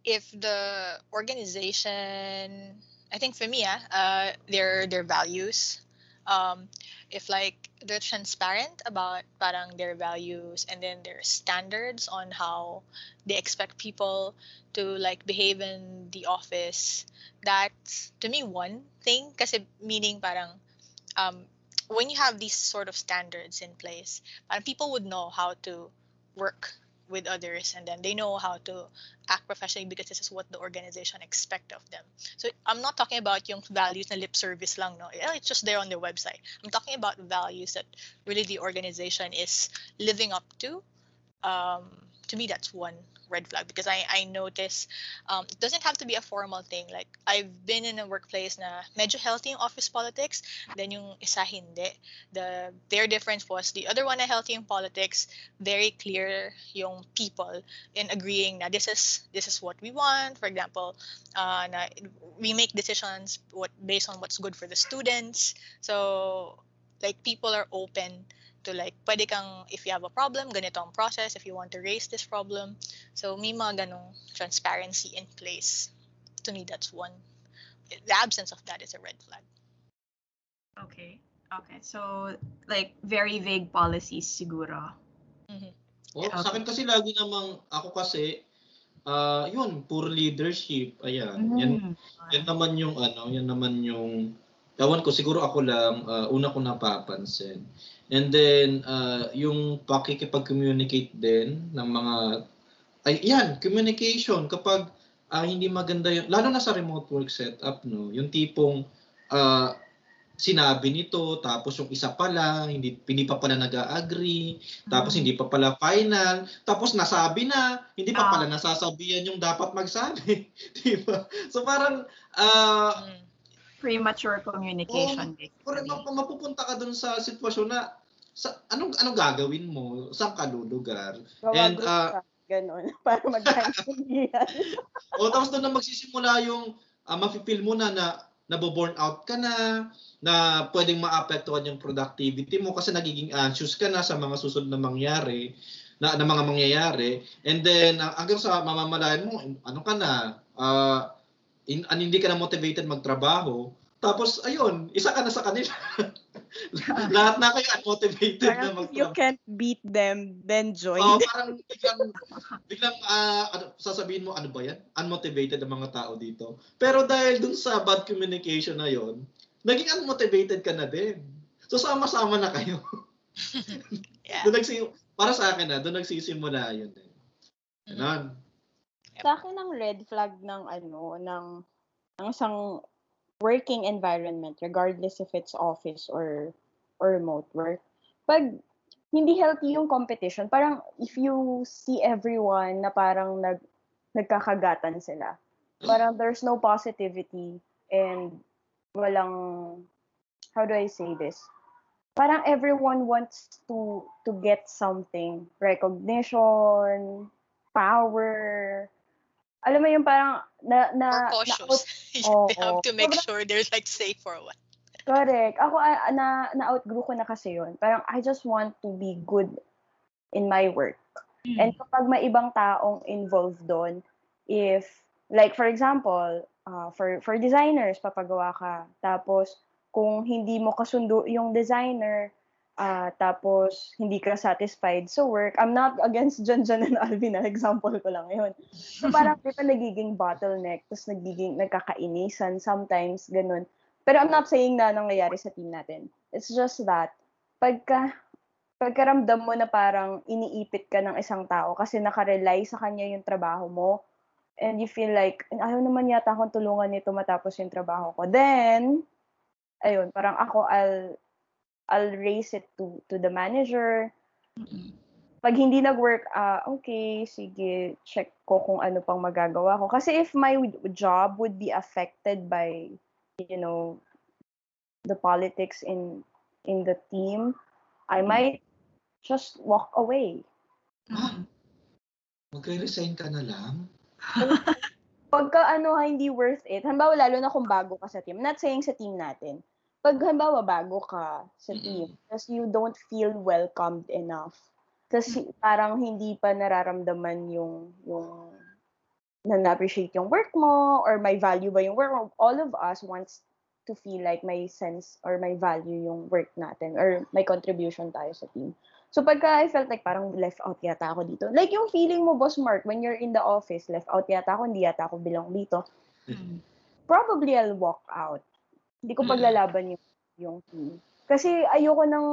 if the organization, I think for me, ah, uh, their their values, um, if like they're transparent about parang their values and then their standards on how they expect people to like behave in the office, that's to me one thing. Kasi meaning parang um, when you have these sort of standards in place, parang people would know how to work with others and then they know how to act professionally because this is what the organization expect of them. So I'm not talking about yung values na lip service lang, no? It's just there on their website. I'm talking about values that really the organization is living up to. Um, to me, that's one red flag because I, I notice um, it doesn't have to be a formal thing. Like I've been in a workplace na medyo healthy yung office politics, then yung isa hindi. The their difference was the other one na healthy yung politics, very clear yung people in agreeing na this is this is what we want. For example, uh, na we make decisions what based on what's good for the students. So like people are open to like pwede kang if you have a problem ganito ang process if you want to raise this problem so may mga ganong transparency in place to me that's one the absence of that is a red flag Okay. Okay. So, like, very vague policies siguro. oh, sa akin kasi lagi namang, ako kasi, ah yun, poor leadership. Ayan. Yan, Mm. yan naman yung ano, yan naman yung Ewan ko, siguro ako lang, ah, una ko napapansin. And then, ah, yung pakikipag-communicate din ng mga, ay, yan, communication. Kapag ah, hindi maganda yung, lalo na sa remote work setup, no, yung tipong, ah, sinabi nito, tapos yung isa pala, hindi, hindi pa pala nag-agree, tapos Mm. hindi pa pala final, tapos nasabi na, hindi pa Ah. pala nasasabihan yung dapat magsabi. [laughs] Di ba? So parang, ah, Mm. Premature communication, Pero basically. ma- mapupunta ka dun sa sitwasyon na sa anong anong gagawin mo? Saan ka lulugar? And, Gawa ah, ka, ganun, [laughs] para magkaintindihan. [laughs] O tapos doon na magsisimula yung uh, mafe-feel mo na na nabo-burn out ka na, na pwedeng maapektuhan yung productivity mo kasi nagiging anxious ka na sa mga susunod na mangyari, na, na mga mangyayari. And then uh, hanggang sa mamamalayan mo, ano ka na, uh, in, an- hindi ka na motivated magtrabaho, Tapos, ayun, isa ka na sa kanila. [laughs] Lahat na kayo unmotivated na Parang if you mag can't beat them, then join Oh, them. parang biglang, biglang ah, ano, sasabihin mo, ano ba yan? Unmotivated ang mga tao dito. Pero dahil dun sa bad communication na yon, naging unmotivated ka na din. So, sama-sama na kayo. Yeah. [laughs] doon nagsi para sa akin na, doon nagsisimula yun. Eh. Ganon. Sa akin ang red flag ng ano, ng, ng isang working environment, regardless if it's office or or remote work. Pag hindi healthy yung competition, parang if you see everyone na parang nag, nagkakagatan sila, parang there's no positivity and walang, how do I say this? Parang everyone wants to to get something, recognition, power. Alam mo yung parang na na, Or na cautious. Oo. [laughs] they have to make Sobrang- sure there's like safe for what. Correct. Ako, ah, na, na-outgrew ko na kasi yun. Parang, I just want to be good in my work. And kapag may ibang taong involved doon, if, like, for example, uh, for, for designers, papagawa ka. Tapos, kung hindi mo kasundo yung designer, ah, tapos hindi ka satisfied sa work, I'm not against John John and Alvin, na example ko lang yun. So parang di pa nagiging bottleneck, tapos nagiging nagkakainisan sometimes, ganun. Pero I'm not saying na nangyayari sa team natin. It's just that, pagka, pagkaramdam mo na parang iniipit ka ng isang tao kasi nakarely sa kanya yung trabaho mo, and you feel like, ayaw naman yata akong tulungan nito matapos yung trabaho ko. Then, ayun, parang ako, I'll, I'll raise it to, to the manager. Pag hindi nag-work, ah, okay, sige, check ko kung ano pang magagawa ko. Kasi if my job would be affected by, you know, the politics in in the team, I might just walk away. Mm. Magre-resign ka na lang? Pagka ano, hindi worth it, halimbawa lalo na kung bago ka sa team, I'm not saying sa team natin, pag halimbawa bago ka sa team, tapos you don't feel welcomed enough, kasi parang hindi pa nararamdaman yung, yung, na na-appreciate yung work mo, or may value ba yung work mo, all of us wants to feel like may sense or may value yung work natin, or may contribution tayo sa team. So pagka I felt like parang left out yata ako dito. Like yung feeling mo, Boss Mark, when you're in the office, left out yata ako, hindi yata ako belong dito. Mm. Probably I'll walk out. Hindi ko Mm. paglalaban yung, yung team. Kasi ayoko nang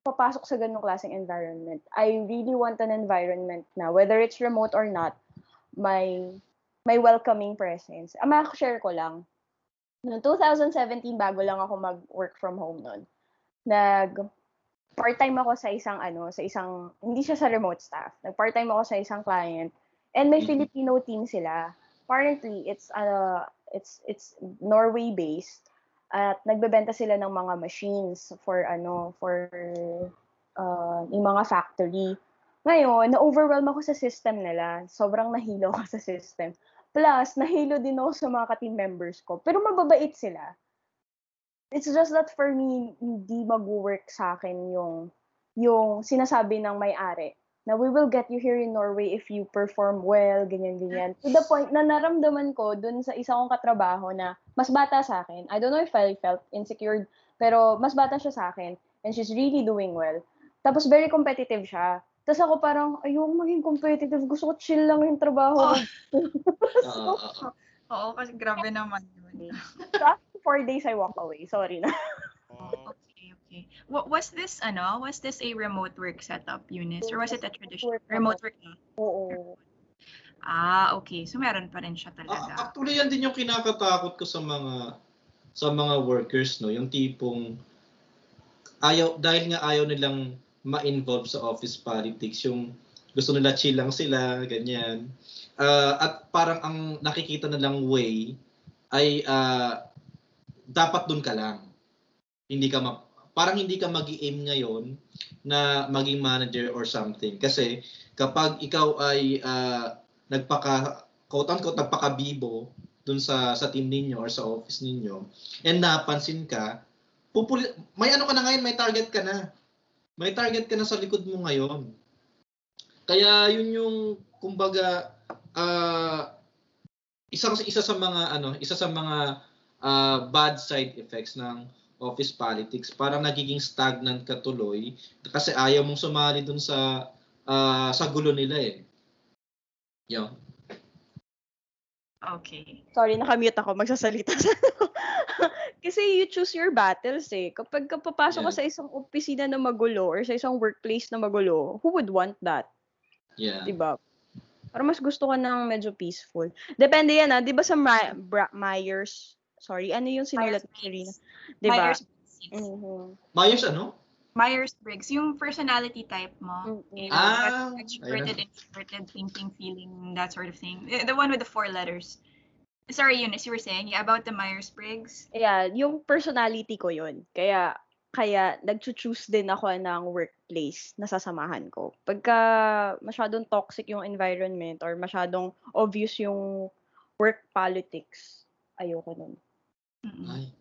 papasok sa ganong klaseng environment. I really want an environment na, whether it's remote or not, may may welcoming presence. Ah, share ko lang. Noong 2017, bago lang ako mag-work from home noon. Nag part-time ako sa isang ano, sa isang hindi siya sa remote staff. Nag part-time ako sa isang client and may Mhm. Filipino team sila. Apparently, it's uh it's it's Norway based at nagbebenta sila ng mga machines for ano, for uh, yung mga factory. Ngayon, na-overwhelm ako sa system nila. Sobrang nahilo ako sa system. Plus, nahilo din ako sa mga ka-team members ko. Pero mababait sila. It's just that for me, hindi mag-work sa akin yung, yung sinasabi ng may-ari na we will get you here in Norway if you perform well, ganyan-ganyan. To the point na naramdaman ko dun sa isa kong katrabaho na mas bata sa akin. I don't know if I felt insecure, pero mas bata siya sa akin and she's really doing well. Tapos very competitive siya. Tapos ako parang, ayoko maging competitive. Gusto ko chill lang yung trabaho. Oh. Oo, oo. Oo, kasi grabe [laughs] naman yun. So after four days, I walk away. Sorry na. Okay. Wa- was this, ano, was this a remote work setup, Eunice? Or was it a traditional? Remote work? Oo. Ah, okay. So meron pa rin siya Ah, talaga. actually, yan din yung kinakatakot ko sa mga sa mga workers, no? Yung tipong ayaw, dahil nga ayaw nilang ma-involve sa office politics, yung gusto nila chill lang sila, ganyan. Ah, at parang ang nakikita nilang way ay ah, dapat dun ka lang. Hindi ka ma- parang hindi ka mag aim ngayon na maging manager or something. Kasi kapag ikaw ay ah, nagpaka quote unquote nagpakabibo dun sa sa team ninyo or sa office ninyo and napansin ka pupuli, may ano ka na ngayon may target ka na may target ka na sa likod mo ngayon kaya yun yung kumbaga ah, isang isa sa mga ano isa sa mga ah, bad side effects ng office politics. Parang nagiging stagnant ka tuloy kasi ayaw mong sumali dun sa ah, sa gulo nila eh. Yun. Okay. Sorry, nakamute ako. Magsasalita sa [laughs] Kasi you choose your battles eh. Kapag ka papasok ka Yeah. sa isang opisina na magulo or sa isang workplace na magulo, who would want that? Yeah. Diba? Para mas gusto ka ng medyo peaceful. Depende yan ah. Di ba sa My- Bra- Myers, sorry, ano yung sinulat ni Serena? Di ba? Myers-Briggs. Mhm. Myers ano? Myers-Briggs, yung personality type mo. Mhm. Know, Ah, extroverted, introverted, thinking, feeling, that sort of thing. The one with the four letters. Sorry, Eunice, you were saying yeah, about the Myers-Briggs? Yeah, yung personality ko yun. Kaya, kaya nag-choose din ako ng workplace na sasamahan ko. Pagka masyadong toxic yung environment or masyadong obvious yung work politics, ayoko nun. Mm-mm.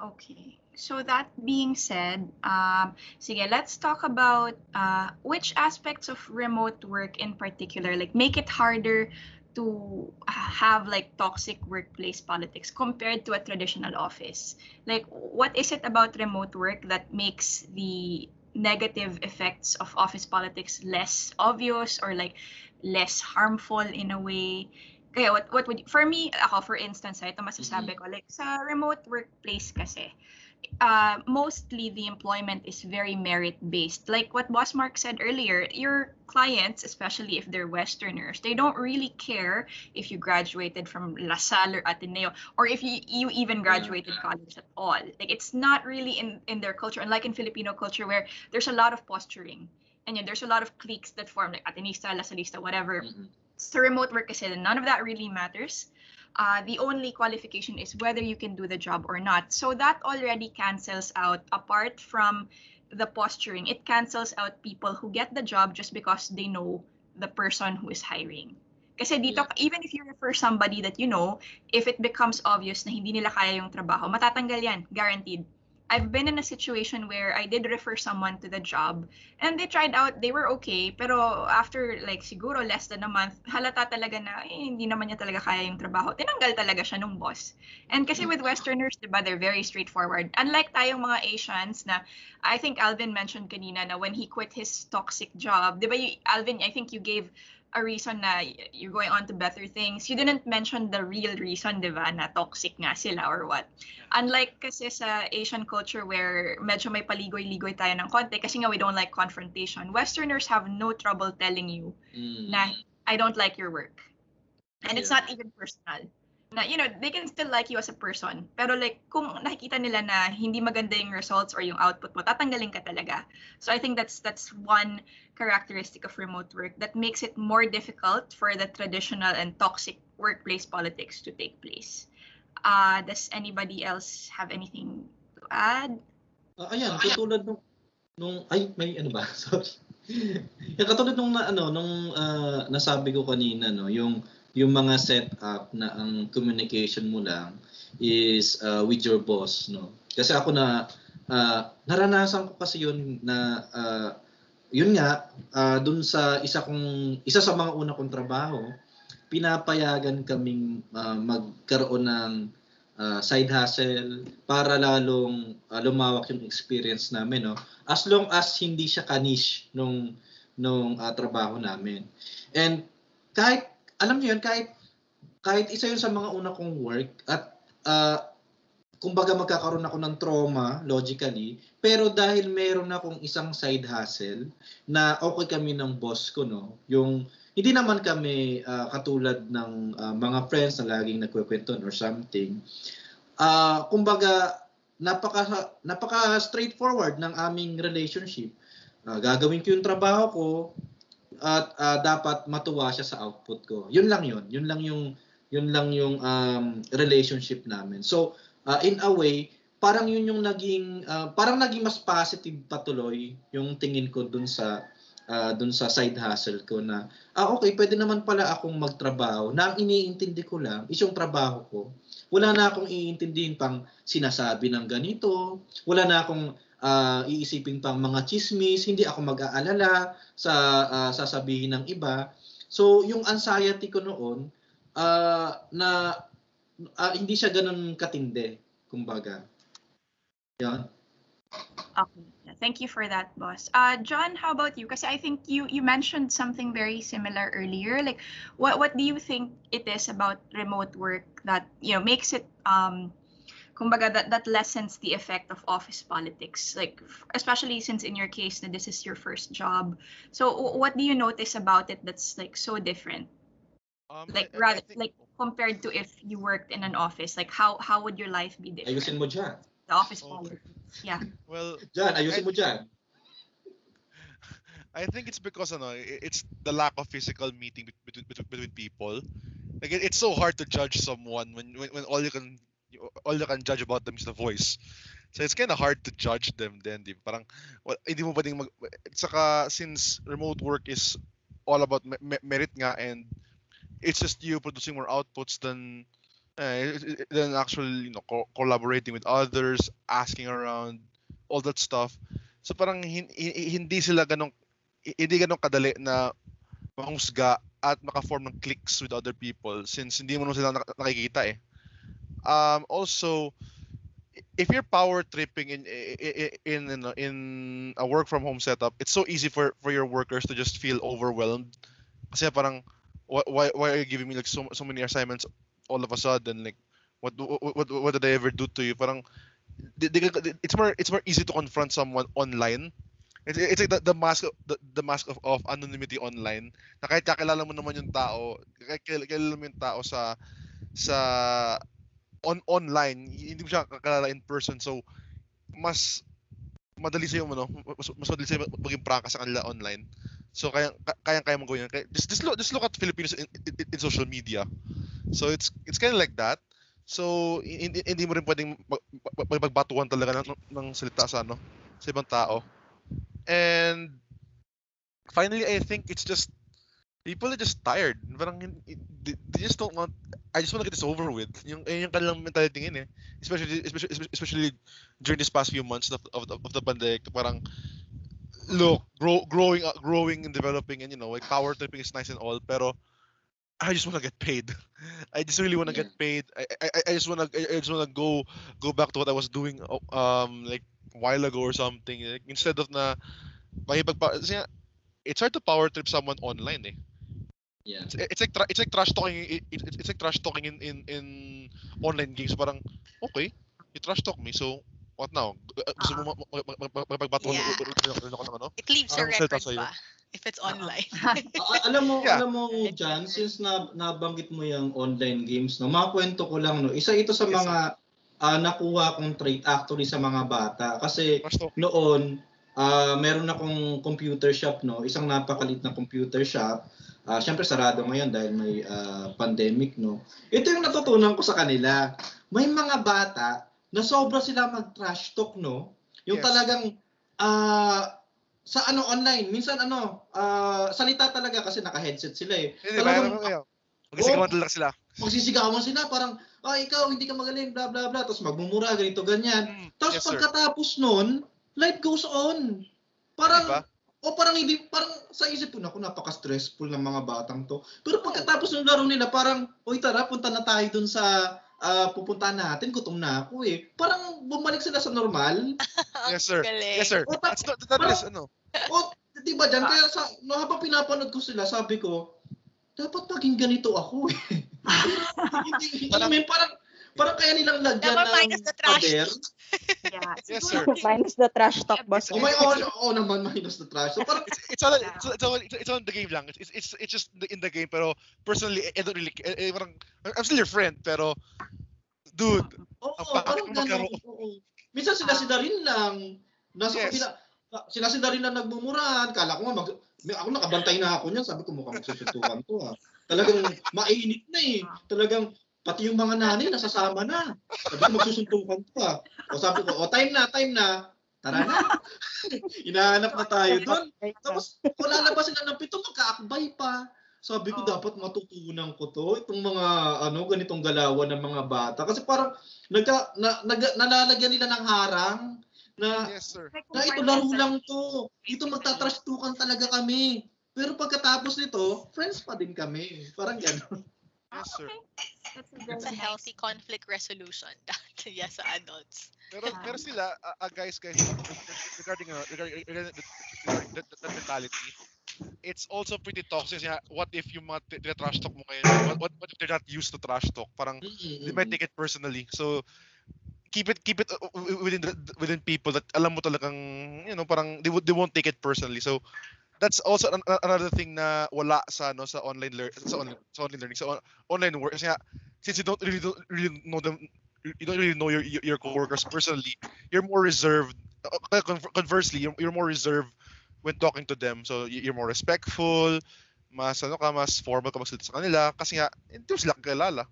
Okay. So that being said, um, sige, let's talk about uh, which aspects of remote work in particular, like make it harder to have like toxic workplace politics compared to a traditional office. Like, what is it about remote work that makes the negative effects of office politics less obvious or like less harmful in a way? Kaya what what would for me ako for instance ah, ito masasabi ko like sa remote workplace kasi uh, mostly the employment is very merit based like what boss mark said earlier your clients especially if they're westerners they don't really care if you graduated from La Salle or Ateneo or if you, you even graduated college at all. Like it's not really in in their culture unlike in Filipino culture where there's a lot of posturing. And yun, there's a lot of cliques that form like Atenista, Lasalista, whatever. Mhm. So remote work kasi none of that really matters. Uh, the only qualification is whether you can do the job or not. So that already cancels out, apart from the posturing, it cancels out people who get the job just because they know the person who is hiring. Kasi dito, even if you refer somebody that you know, if it becomes obvious na hindi nila kaya yung trabaho, matatanggal yan, guaranteed. I've been in a situation where I did refer someone to the job and they tried out, they were okay, pero after like siguro less than a month, halata talaga na eh, hindi naman niya talaga kaya yung trabaho. Tinanggal talaga siya nung boss. And kasi with Westerners, di ba, they're very straightforward. Unlike tayong mga Asians na, I think Alvin mentioned kanina na when he quit his toxic job, di ba, you, Alvin, I think you gave a reason na you're going on to better things. You didn't mention the real reason, di ba, na toxic nga sila or what. Unlike kasi sa Asian culture where medyo may paligoy-ligoy tayo ng konti kasi nga we don't like confrontation, Westerners have no trouble telling you Mm. na I don't like your work. And it's Yeah. not even personal. Na, you know, they can still like you as a person. Pero like, kung nakikita nila na hindi maganda yung results or yung output mo, tatanggalin ka talaga. So I think that's that's one characteristic of remote work that makes it more difficult for the traditional and toxic workplace politics to take place. Uh, does anybody else have anything to add? Ah, ayan, katulad nung nung ay may ano ba? [laughs] Sorry. yung katulad nung na, ano nung ah, nasabi ko kanina no, yung yung mga setup na ang communication mo lang is ah, with your boss no. Kasi ako na ah, naranasan ko kasi yun na ah, yun nga ah, dun sa isa kong isa sa mga una kong trabaho pinapayagan kaming ah, magkaroon ng uh, side hustle para lalong uh, lumawak yung experience namin no as long as hindi siya kanish nung nung uh, trabaho namin and kahit alam niyo yun kahit kahit isa yun sa mga una kong work at uh, kumbaga magkakaroon ako ng trauma logically pero dahil meron akong isang side hustle na okay kami ng boss ko no yung hindi naman kami ah, katulad ng ah, mga friends na laging nagkukwenton or something. Ah, kumbaga napaka napaka straightforward ng aming relationship. Ah, gagawin ko yung trabaho ko at ah, dapat matuwa siya sa output ko. Yun lang yun. Yun lang yung yun lang yung um, relationship namin. So, ah, in a way, parang yun yung naging ah, parang naging mas positive patuloy yung tingin ko dun sa ah, dun sa side hustle ko na ah okay, pwede naman pala akong magtrabaho na ang iniintindi ko lang is yung trabaho ko. Wala na akong iintindihin pang sinasabi ng ganito, wala na akong ah, iisipin pang mga chismis, hindi ako mag-aalala sa ah, sasabihin ng iba. So yung anxiety ko noon ah, na ah, hindi siya ganun katindi, kumbaga. Yan. Okay. Thank you for that, boss. Uh, John, how about you? Because I think you you mentioned something very similar earlier. Like, what what do you think it is about remote work that you know makes it um, kumbaga that that lessens the effect of office politics? Like, especially since in your case that this is your first job. So, what do you notice about it that's like so different? Um, Like, I- I- I rather think- like compared to if you worked in an office. Like, how how would your life be different? Ayusin mo dyan. The office Okay. politics. Yeah. [laughs] well, Dyan, ayusin mo dyan. [laughs] I think it's because ano, i- it's the lack of physical meeting between between, between people. Like it, it's so hard to judge someone when, when when all you can you- all you can judge about them is the voice. So it's kind of hard to judge them then, di? Parang well, hindi mo pwedeng mag saka since remote work is all about me- me- merit nga and it's just you producing more outputs than uh, than actually you know co- collaborating with others, asking around, all that stuff. So parang hin- hi- hindi sila ganong hindi ganong kadali na mahusga at maka-form ng cliques with other people since hindi mo naman sila nak- nakikita eh. Um, also, if you're power tripping in in in, in, a work from home setup, it's so easy for for your workers to just feel overwhelmed. Kasi parang why why, are you giving me like so so many assignments all of a sudden like what what what, what did I ever do to you? Parang it's more it's more easy to confront someone online It's, it's like the, the mask the, the mask of, of anonymity online. Na kahit kakilala mo naman yung tao, kahit kil- kilala mo yung tao sa sa on online, hindi mo siya kakilala in person. So mas madali sa'yo ano, mas, mas madali sa'yo maging prangka sa kanila online. So kaya kaya kaya mo gawin. Kaya, just, just look just look at Filipinos in, in, in social media. So it's it's kind of like that. So hindi, mo rin pwedeng mag, mag- magbatuhan talaga ng, ng salita sa ano sa ibang tao. And finally, I think it's just people are just tired. Parang they, they just don't want. I just want to get this over with. Yung yun yung kanilang mentality ngayon eh. Especially especially especially during this past few months of of, the- of the pandemic. Parang look, grow, growing up, growing and developing and you know, like power tripping is nice and all, pero I just want to get paid. [laughs] I just really want to Yeah. get paid. I, I, I- just want to I just want to go go back to what I was doing uh, um like a while ago or something. Like, instead of na makipagpa it's hard to power trip someone online eh. Yeah. It's, it's like tra- it's like trash talking it, it, it's like trash talking in in in online games parang okay, you trash talk me so what now? Uh, Gusto mo magpagbatuhan Yeah. ng ano? It leaves a record pa if it's online. Alam mo, Yeah. alam mo Jan, since na nabanggit mo yung online games, no, makwento ko lang no. Isa ito sa mga ah, nakuha kong trait actually sa mga bata kasi noon ah meron akong computer shop no, isang napakalit na computer shop. Ah, syempre sarado ngayon dahil may ah, pandemic no. Ito yung natutunan ko sa kanila. May mga bata na sobra sila mag-trash talk no. Yung Yes. talagang ah sa ano online, minsan ano, ah, salita talaga kasi naka-headset sila eh. Hindi, Talagang kayo. Magsigawan talaga sila. magsisigawan sila parang ah ikaw hindi ka magaling bla bla bla tapos magmumura ganito ganyan. Mm, Tapos yes, sir. pagkatapos nun, life goes on. Parang Diba? O parang hindi parang sa isip ko na napaka-stressful ng mga batang to. Pero pagkatapos ng laro nila parang oy tara punta na tayo dun sa ah, pupuntahan natin, gutom na ako eh. Parang bumalik sila sa normal. [laughs] Yes, sir. Yes, sir. O, That's not, that is, ano, o, di ba dyan? Kaya sa, no, habang pinapanood ko sila, sabi ko, dapat maging ganito ako eh. [laughs] hindi, alam mo yun, parang, parang kaya nilang lagyan Dapat ng minus the trash. pader. yeah. [laughs] yes, sir. [laughs] Minus the trash talk, boss. Oh my God, oo naman, minus the trash. So parang, It's, it's all it's, it's all it's, it's all in the game lang. It's it's it's just the- in the game pero personally I don't really eh, eh, parang I'm still your friend pero dude, Ang pangit mo gano'n. magkaroon. oo. Minsan sila-sila rin lang. Nasa Yes. kabila, sila sila rin lang nagmumurahan. Kala ko nga, mag, may, ako nakabantay na ako niyan. Sabi ko, mukhang magsusuntukan to ha. Talagang mainit na eh. Talagang, pati yung mga nanay nasasama na. Sabi magsusuntukan to ha. O sabi ko, o time na, time na. Tara na. [laughs] Hinahanap na tayo doon. Tapos, kung lalabas sila ng pito, magkaakbay pa. Sabi ko, Oo. dapat matutunan ko to. Itong mga, ano, ganitong galawan ng mga bata. Kasi parang, nagka, na, nag, nalalagyan nila ng harang na, yes sir. Na ito laro lang to. Dito magtatrastukan talaga kami. Pero pagkatapos nito, friends pa din kami. Parang gano'n. Yes, sir. Okay. That's a It's very a nice- healthy conflict resolution. [laughs] yes, sa adults. Pero, Yeah. pero sila, uh, uh, guys, guys, regarding, uh, regarding, regarding the, regarding that, that mentality, it's also pretty toxic. Yeah, what if yung mga t- trash talk mo ngayon, what, what, what if they're not used to trash talk? Parang, they might take it personally. So, keep it keep it uh, within the, within people that alam mo talagang you know parang they they won't take it personally so that's also an, an- another thing na wala sa no sa online lear sa online sa online learning. Sa on- online work kasi nga, since you don't really don't really know them you don't really know your your, coworkers personally you're more reserved con- conversely you're, you're more reserved when talking to them. So you're more respectful mas ano ka mas formal ka magsalita sa kanila kasi nga hindi mo sila kilala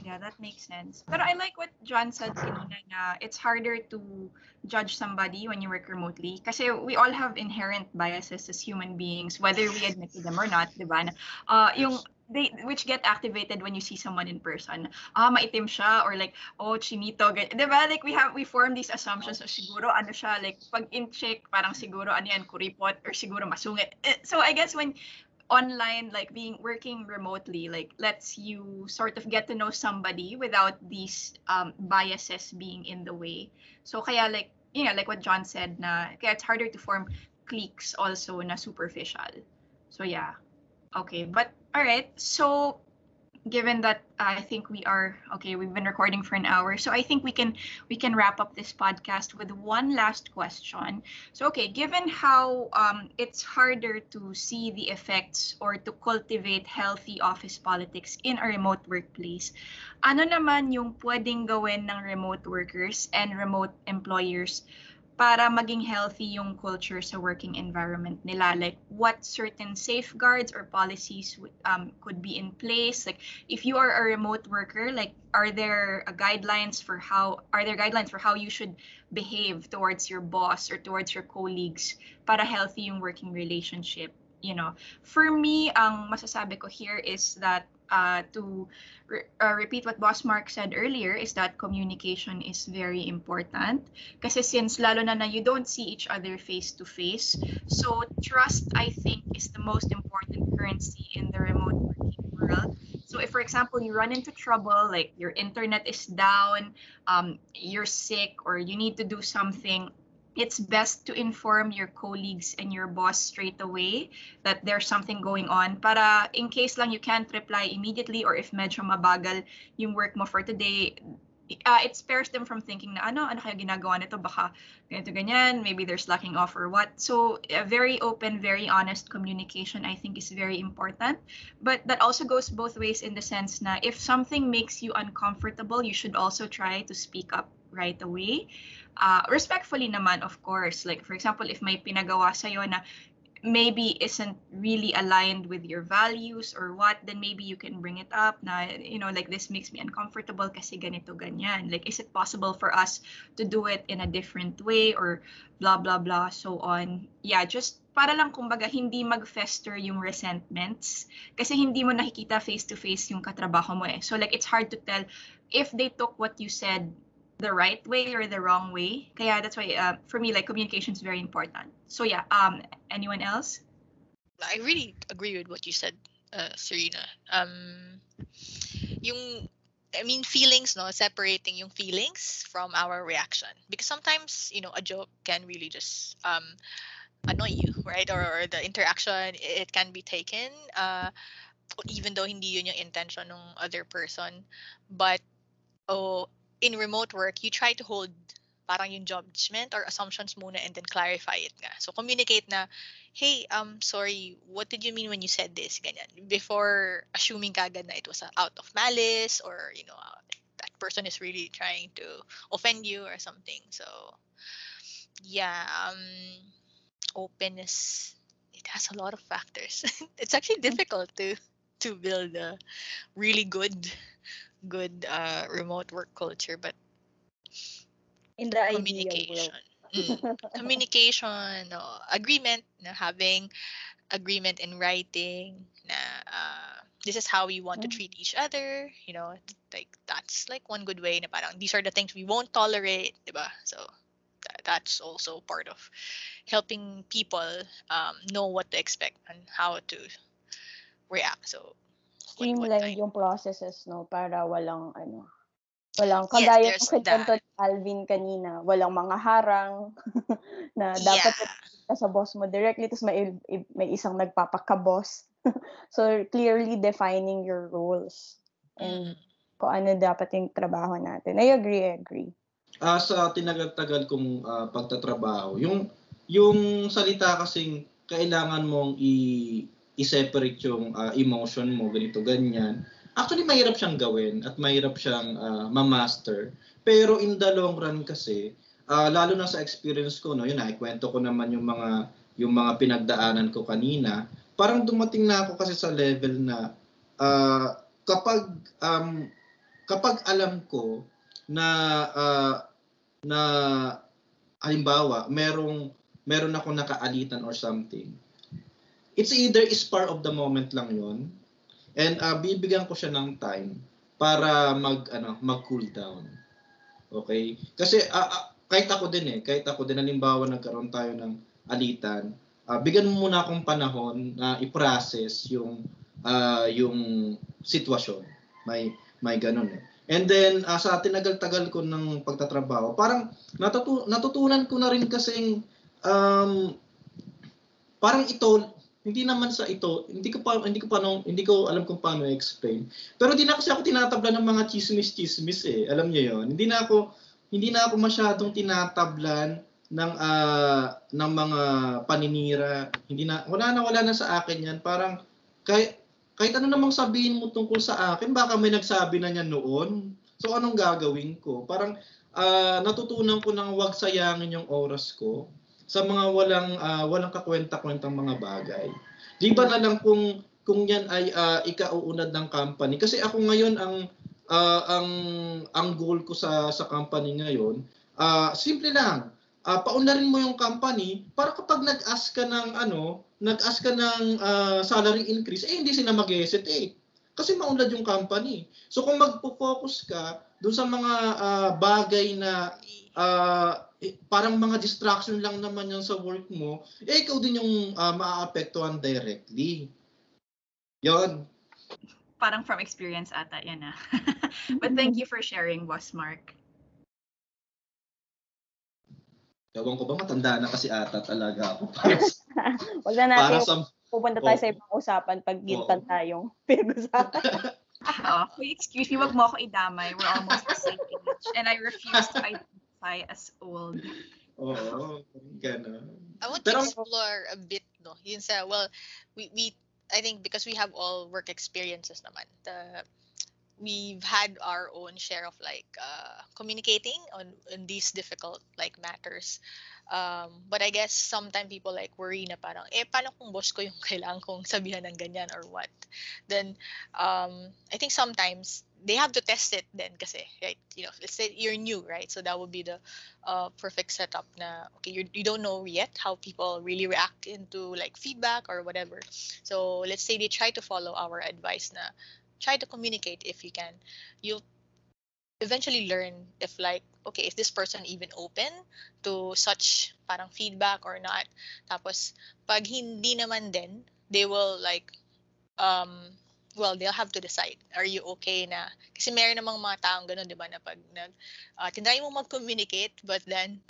Yeah, that makes sense. But I like what John said kanina na it's harder to judge somebody when you work remotely kasi we all have inherent biases as human beings whether we admit to them or not, 'di ba? Uh, yung they which get activated when you see someone in person. Ah, maitim siya or like oh, chinito, gan- 'di ba? Like we have we form these assumptions so siguro ano siya like pag in check parang siguro ano yan kuripot or siguro masungit. Eh, So I guess when online like being working remotely like lets you sort of get to know somebody without these um, biases being in the way. So kaya like you know like what john said na kaya it's harder to form cliques also na superficial. So yeah. Okay but all right so given that i think we are okay we've been recording for an hour so i think we can we can wrap up this podcast with one last question. So, okay, given how um, it's harder to see the effects or to cultivate healthy office politics in a remote workplace, ano naman yung pwedeng gawin ng remote workers and remote employers para maging healthy yung culture sa working environment nila? Like, what certain safeguards or policies um, could be in place? Like, if you are a remote worker, like, are there uh, guidelines for how are there guidelines for how you should behave towards your boss or towards your colleagues para healthy yung working relationship you know for me ang masasabi ko here is that uh, to re- uh, repeat what boss mark said earlier is that communication is very important. Kasi since lalo na na you don't see each other face to face so trust i think is the most important currency in the remote working world. So if for example you run into trouble like your internet is down um, you're sick or you need to do something, it's best to inform your colleagues and your boss straight away that there's something going on para in case lang you can't reply immediately or if medyo mabagal yung work mo for today, uh, it spares them from thinking na ano, ano kaya ginagawa nito, baka ganito ganyan, maybe they're slacking off or what. So a very open, very honest communication I think is very important. But that also goes both ways in the sense na if something makes you uncomfortable, you should also try to speak up right away. Uh, respectfully naman, of course. Like, for example, if may pinagawa sa'yo na maybe isn't really aligned with your values or what, then maybe you can bring it up na, you know, like this makes me uncomfortable kasi ganito, ganyan. Like, is it possible for us to do it in a different way or blah, blah, blah, so on. Yeah, just para lang kumbaga hindi mag-fester yung resentments kasi hindi mo nakikita face-to-face yung katrabaho mo eh. So like, it's hard to tell if they took what you said the right way or the wrong way. Kaya that's why uh, for me like communication is very important. So yeah, um anyone else? I really agree with what you said, uh, Serena. Um, yung, I mean, feelings, no, separating yung feelings from our reaction. Because sometimes, you know, a joke can really just um, annoy you, right? Or, or the interaction, it can be taken, uh, even though hindi yun yung intention ng other person. But, oh, in remote work, you try to hold parang yung judgment or assumptions muna and then clarify it nga. So communicate na, hey, um, sorry, what did you mean when you said this? Ganyan. Before assuming kagad na it was out of malice or, you know, uh, that person is really trying to offend you or something. So, yeah, um, openness, it has a lot of factors. [laughs] it's actually difficult to to build a really good good uh, remote work culture, but In the communication. Mm. [laughs] communication, no, agreement, na having agreement in writing, na uh, this is how we want to Mm. treat each other, you know, like that's like one good way na parang these are the things we won't tolerate, diba? So tha- that's also part of helping people um, know what to expect and how to react. So streamline yung processes, no? Para walang, ano, walang, Yes, kagaya there's ng kwento ni Alvin kanina, walang mga harang [laughs] na dapat Yeah. sa boss mo directly, tapos may, may isang nagpapaka-boss. [laughs] so, clearly defining your roles and Mm. kung ano dapat yung trabaho natin. I agree, I agree. Ah, sa tinagal-tagal kong ah, pagtatrabaho, yung yung salita kasing kailangan mong i i-separate yung ah, emotion mo ganito ganyan. Actually mahirap siyang gawin at mahirap siyang ah, ma-master. Pero in the long run kasi ah, lalo na sa experience ko no, yun na ikwento ko naman yung mga yung mga pinagdaanan ko kanina. Parang dumating na ako kasi sa level na ah, kapag um, kapag alam ko na ah, na halimbawa merong meron ako nakaalitan or something it's either is part of the moment lang yon and ah, bibigyan ko siya ng time para mag ano mag cool down. Okay? Kasi ah, ah, kahit ako din eh kahit ako din halimbawa nagkaroon tayo ng alitan ah, bigyan mo muna akong panahon na i-process yung ah, yung sitwasyon. May may ganun eh. And then ah, sa tinagal-tagal ko ng pagtatrabaho, parang natutu- natutunan ko na rin kasing um, parang ito hindi naman sa ito, hindi ko pa hindi ko pa nung- hindi ko alam kung paano i-explain. Pero di na kasi ako tinatabla ng mga chismis-chismis eh. Alam niyo 'yon. Hindi na ako hindi na ako masyadong tinatablan ng ah, ng mga paninira. Hindi na wala na wala na sa akin 'yan. Parang kahit kahit ano namang sabihin mo tungkol sa akin, baka may nagsabi na niyan noon. So anong gagawin ko? Parang ah, natutunan ko nang wag sayangin yung oras ko sa mga walang ah, walang kakwenta-kwentang mga bagay. Di ba na lang kung kung yan ay ah, ikauunad ng company kasi ako ngayon ang ah, ang ang goal ko sa sa company ngayon, ah, simple lang. Ah, paunlarin mo yung company para kapag nag-ask ka ng ano, nag-ask ka ng ah, salary increase, eh hindi sila mag-hesitate. Kasi maunlad yung company. So kung magpo-focus ka doon sa mga ah, bagay na ah, eh, parang mga distraction lang naman yan sa work mo, eh ikaw din yung uh, maaapektuhan directly. Yon. Parang from experience ata yan ah. [laughs] But thank you for sharing, Boss Mark. Ewan ko ba, matanda na kasi ata talaga ako. [laughs] Wag na Para natin sa... pupunta tayo sa Oo. ibang usapan pag gintan tayong [laughs] pinag-usapan. Oh, excuse me, wag mo ako idamay. We're almost the same age. And I refuse to identify as old. Oo, gano'n. I want Pero- to explore a bit, no? Yun sa, well, we, we, I think because we have all work experiences naman, the, we've had our own share of like uh, communicating on, on these difficult like matters. Um, but I guess sometimes people like worry na parang, eh, paano kung boss ko yung [laughs] kailangan kong sabihan ng ganyan or what? Then, um, I think sometimes they have to test it then kasi, right? You know, let's say you're new, right? So that would be the uh, perfect setup na, okay, you, you don't know yet how people really react into like feedback or whatever. So let's say they try to follow our advice na try to communicate if you can. You'll eventually learn if like, okay, is this person even open to such parang feedback or not? Tapos, pag hindi naman din, they will like, um, well, they'll have to decide. Are you okay na? Kasi meron namang mga taong ganun, di ba, na pag nag, uh, tinry mo mag-communicate, but then,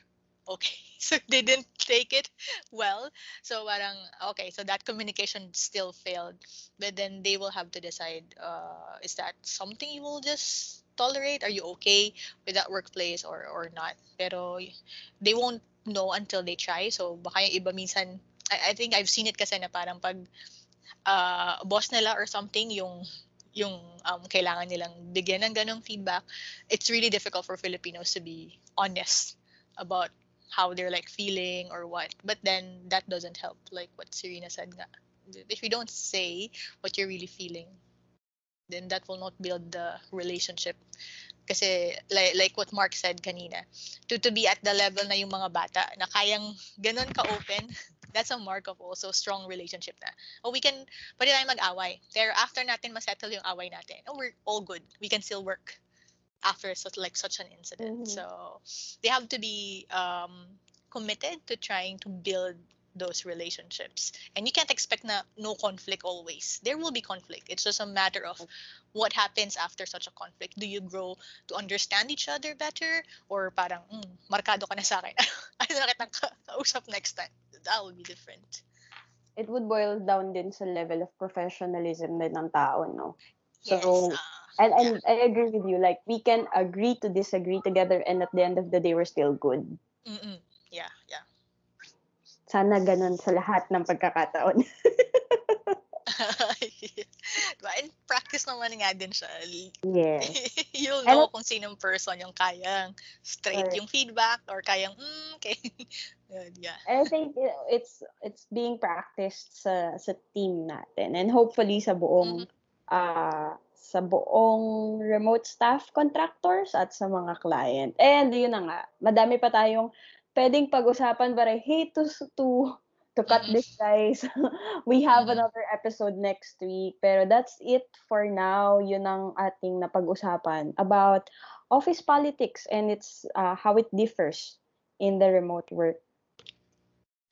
okay, [laughs] so they didn't take it well. So parang, okay, so that communication still failed. But then they will have to decide, uh, is that something you will just tolerate? Are you okay with that workplace or, or not? Pero they won't know until they try. So baka yung iba minsan, I, I think I've seen it kasi na parang pag uh, boss nila or something yung yung um, kailangan nilang bigyan ng ganong feedback, it's really difficult for Filipinos to be honest about how they're like feeling or what. But then that doesn't help, like what Serena said nga. If you don't say what you're really feeling, then that will not build the relationship. Kasi like, like what Mark said kanina, to, to be at the level na yung mga bata na kayang ganun ka-open, that's a mark of also strong relationship na. Oh, we can, pwede tayo mag-away. Pero after natin masettle yung away natin, oh, we're all good. We can still work after such like such an incident. Mhm. So they have to be um, committed to trying to build those relationships. And you can't expect na no conflict always. There will be conflict. It's just a matter of what happens after such a conflict. Do you grow to understand each other better? Or parang, mm, markado ka na sa akin. [laughs] Ano na kitang ka- kausap next time? That will be different. It would boil down din sa level of professionalism din ng tao, no? Yes. So, ah, And, and I agree with you. Like, we can agree to disagree together and at the end of the day, we're still good. mm-mm. Yeah, yeah. Sana ganun sa lahat ng pagkakataon. [laughs] [laughs] diba? And practice naman nga din siya. yes. [laughs] You'll And know it- kung sinong person yung kayang straight Correct. yung feedback or kayang, mm, okay. [laughs] Yun, yeah. I think you know, it's it's being practiced sa sa team natin and hopefully sa buong ah sa buong remote staff contractors at sa mga client. And yun na nga, madami pa tayong pwedeng pag-usapan but I hate to to to cut this guys. [laughs] We have another episode next week pero that's it for now. Yun ang ating napag-usapan about office politics and its uh, how it differs in the remote work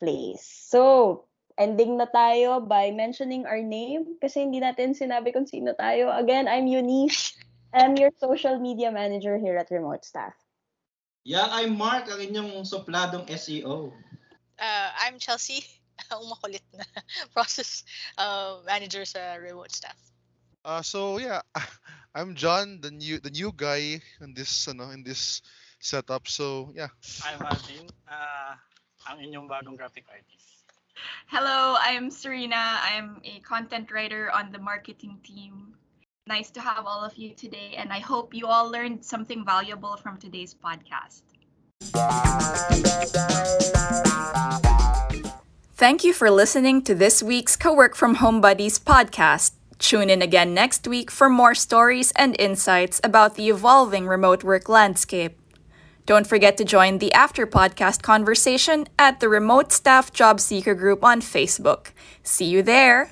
place. So, ending na tayo by mentioning our name kasi hindi natin sinabi kung sino tayo. Again, I'm Eunice. I'm your social media manager here at Remote Staff. Yeah, I'm Mark, ang inyong supladong SEO. Uh, I'm Chelsea, [laughs] ang makulit na [laughs] process uh, manager sa remote staff. Uh, so yeah, [laughs] I'm John, the new the new guy in this ano in this setup. So yeah, I'm Alvin, uh, ang inyong bagong graphic artist. Hello, I'm Serena. I'm a content writer on the marketing team. Nice to have all of you today, and I hope you all learned something valuable from today's podcast. Thank you for listening to this week's Co-work from Home Buddies podcast. Tune in again next week for more stories and insights about the evolving remote work landscape. Don't forget to join the after podcast conversation at the Remote Staff Job Seeker group on Facebook. See you there.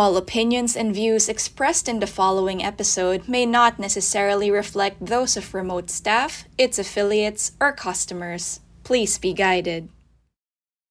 All opinions and views expressed in the following episode may not necessarily reflect those of remote staff, its affiliates, or customers. Please be guided.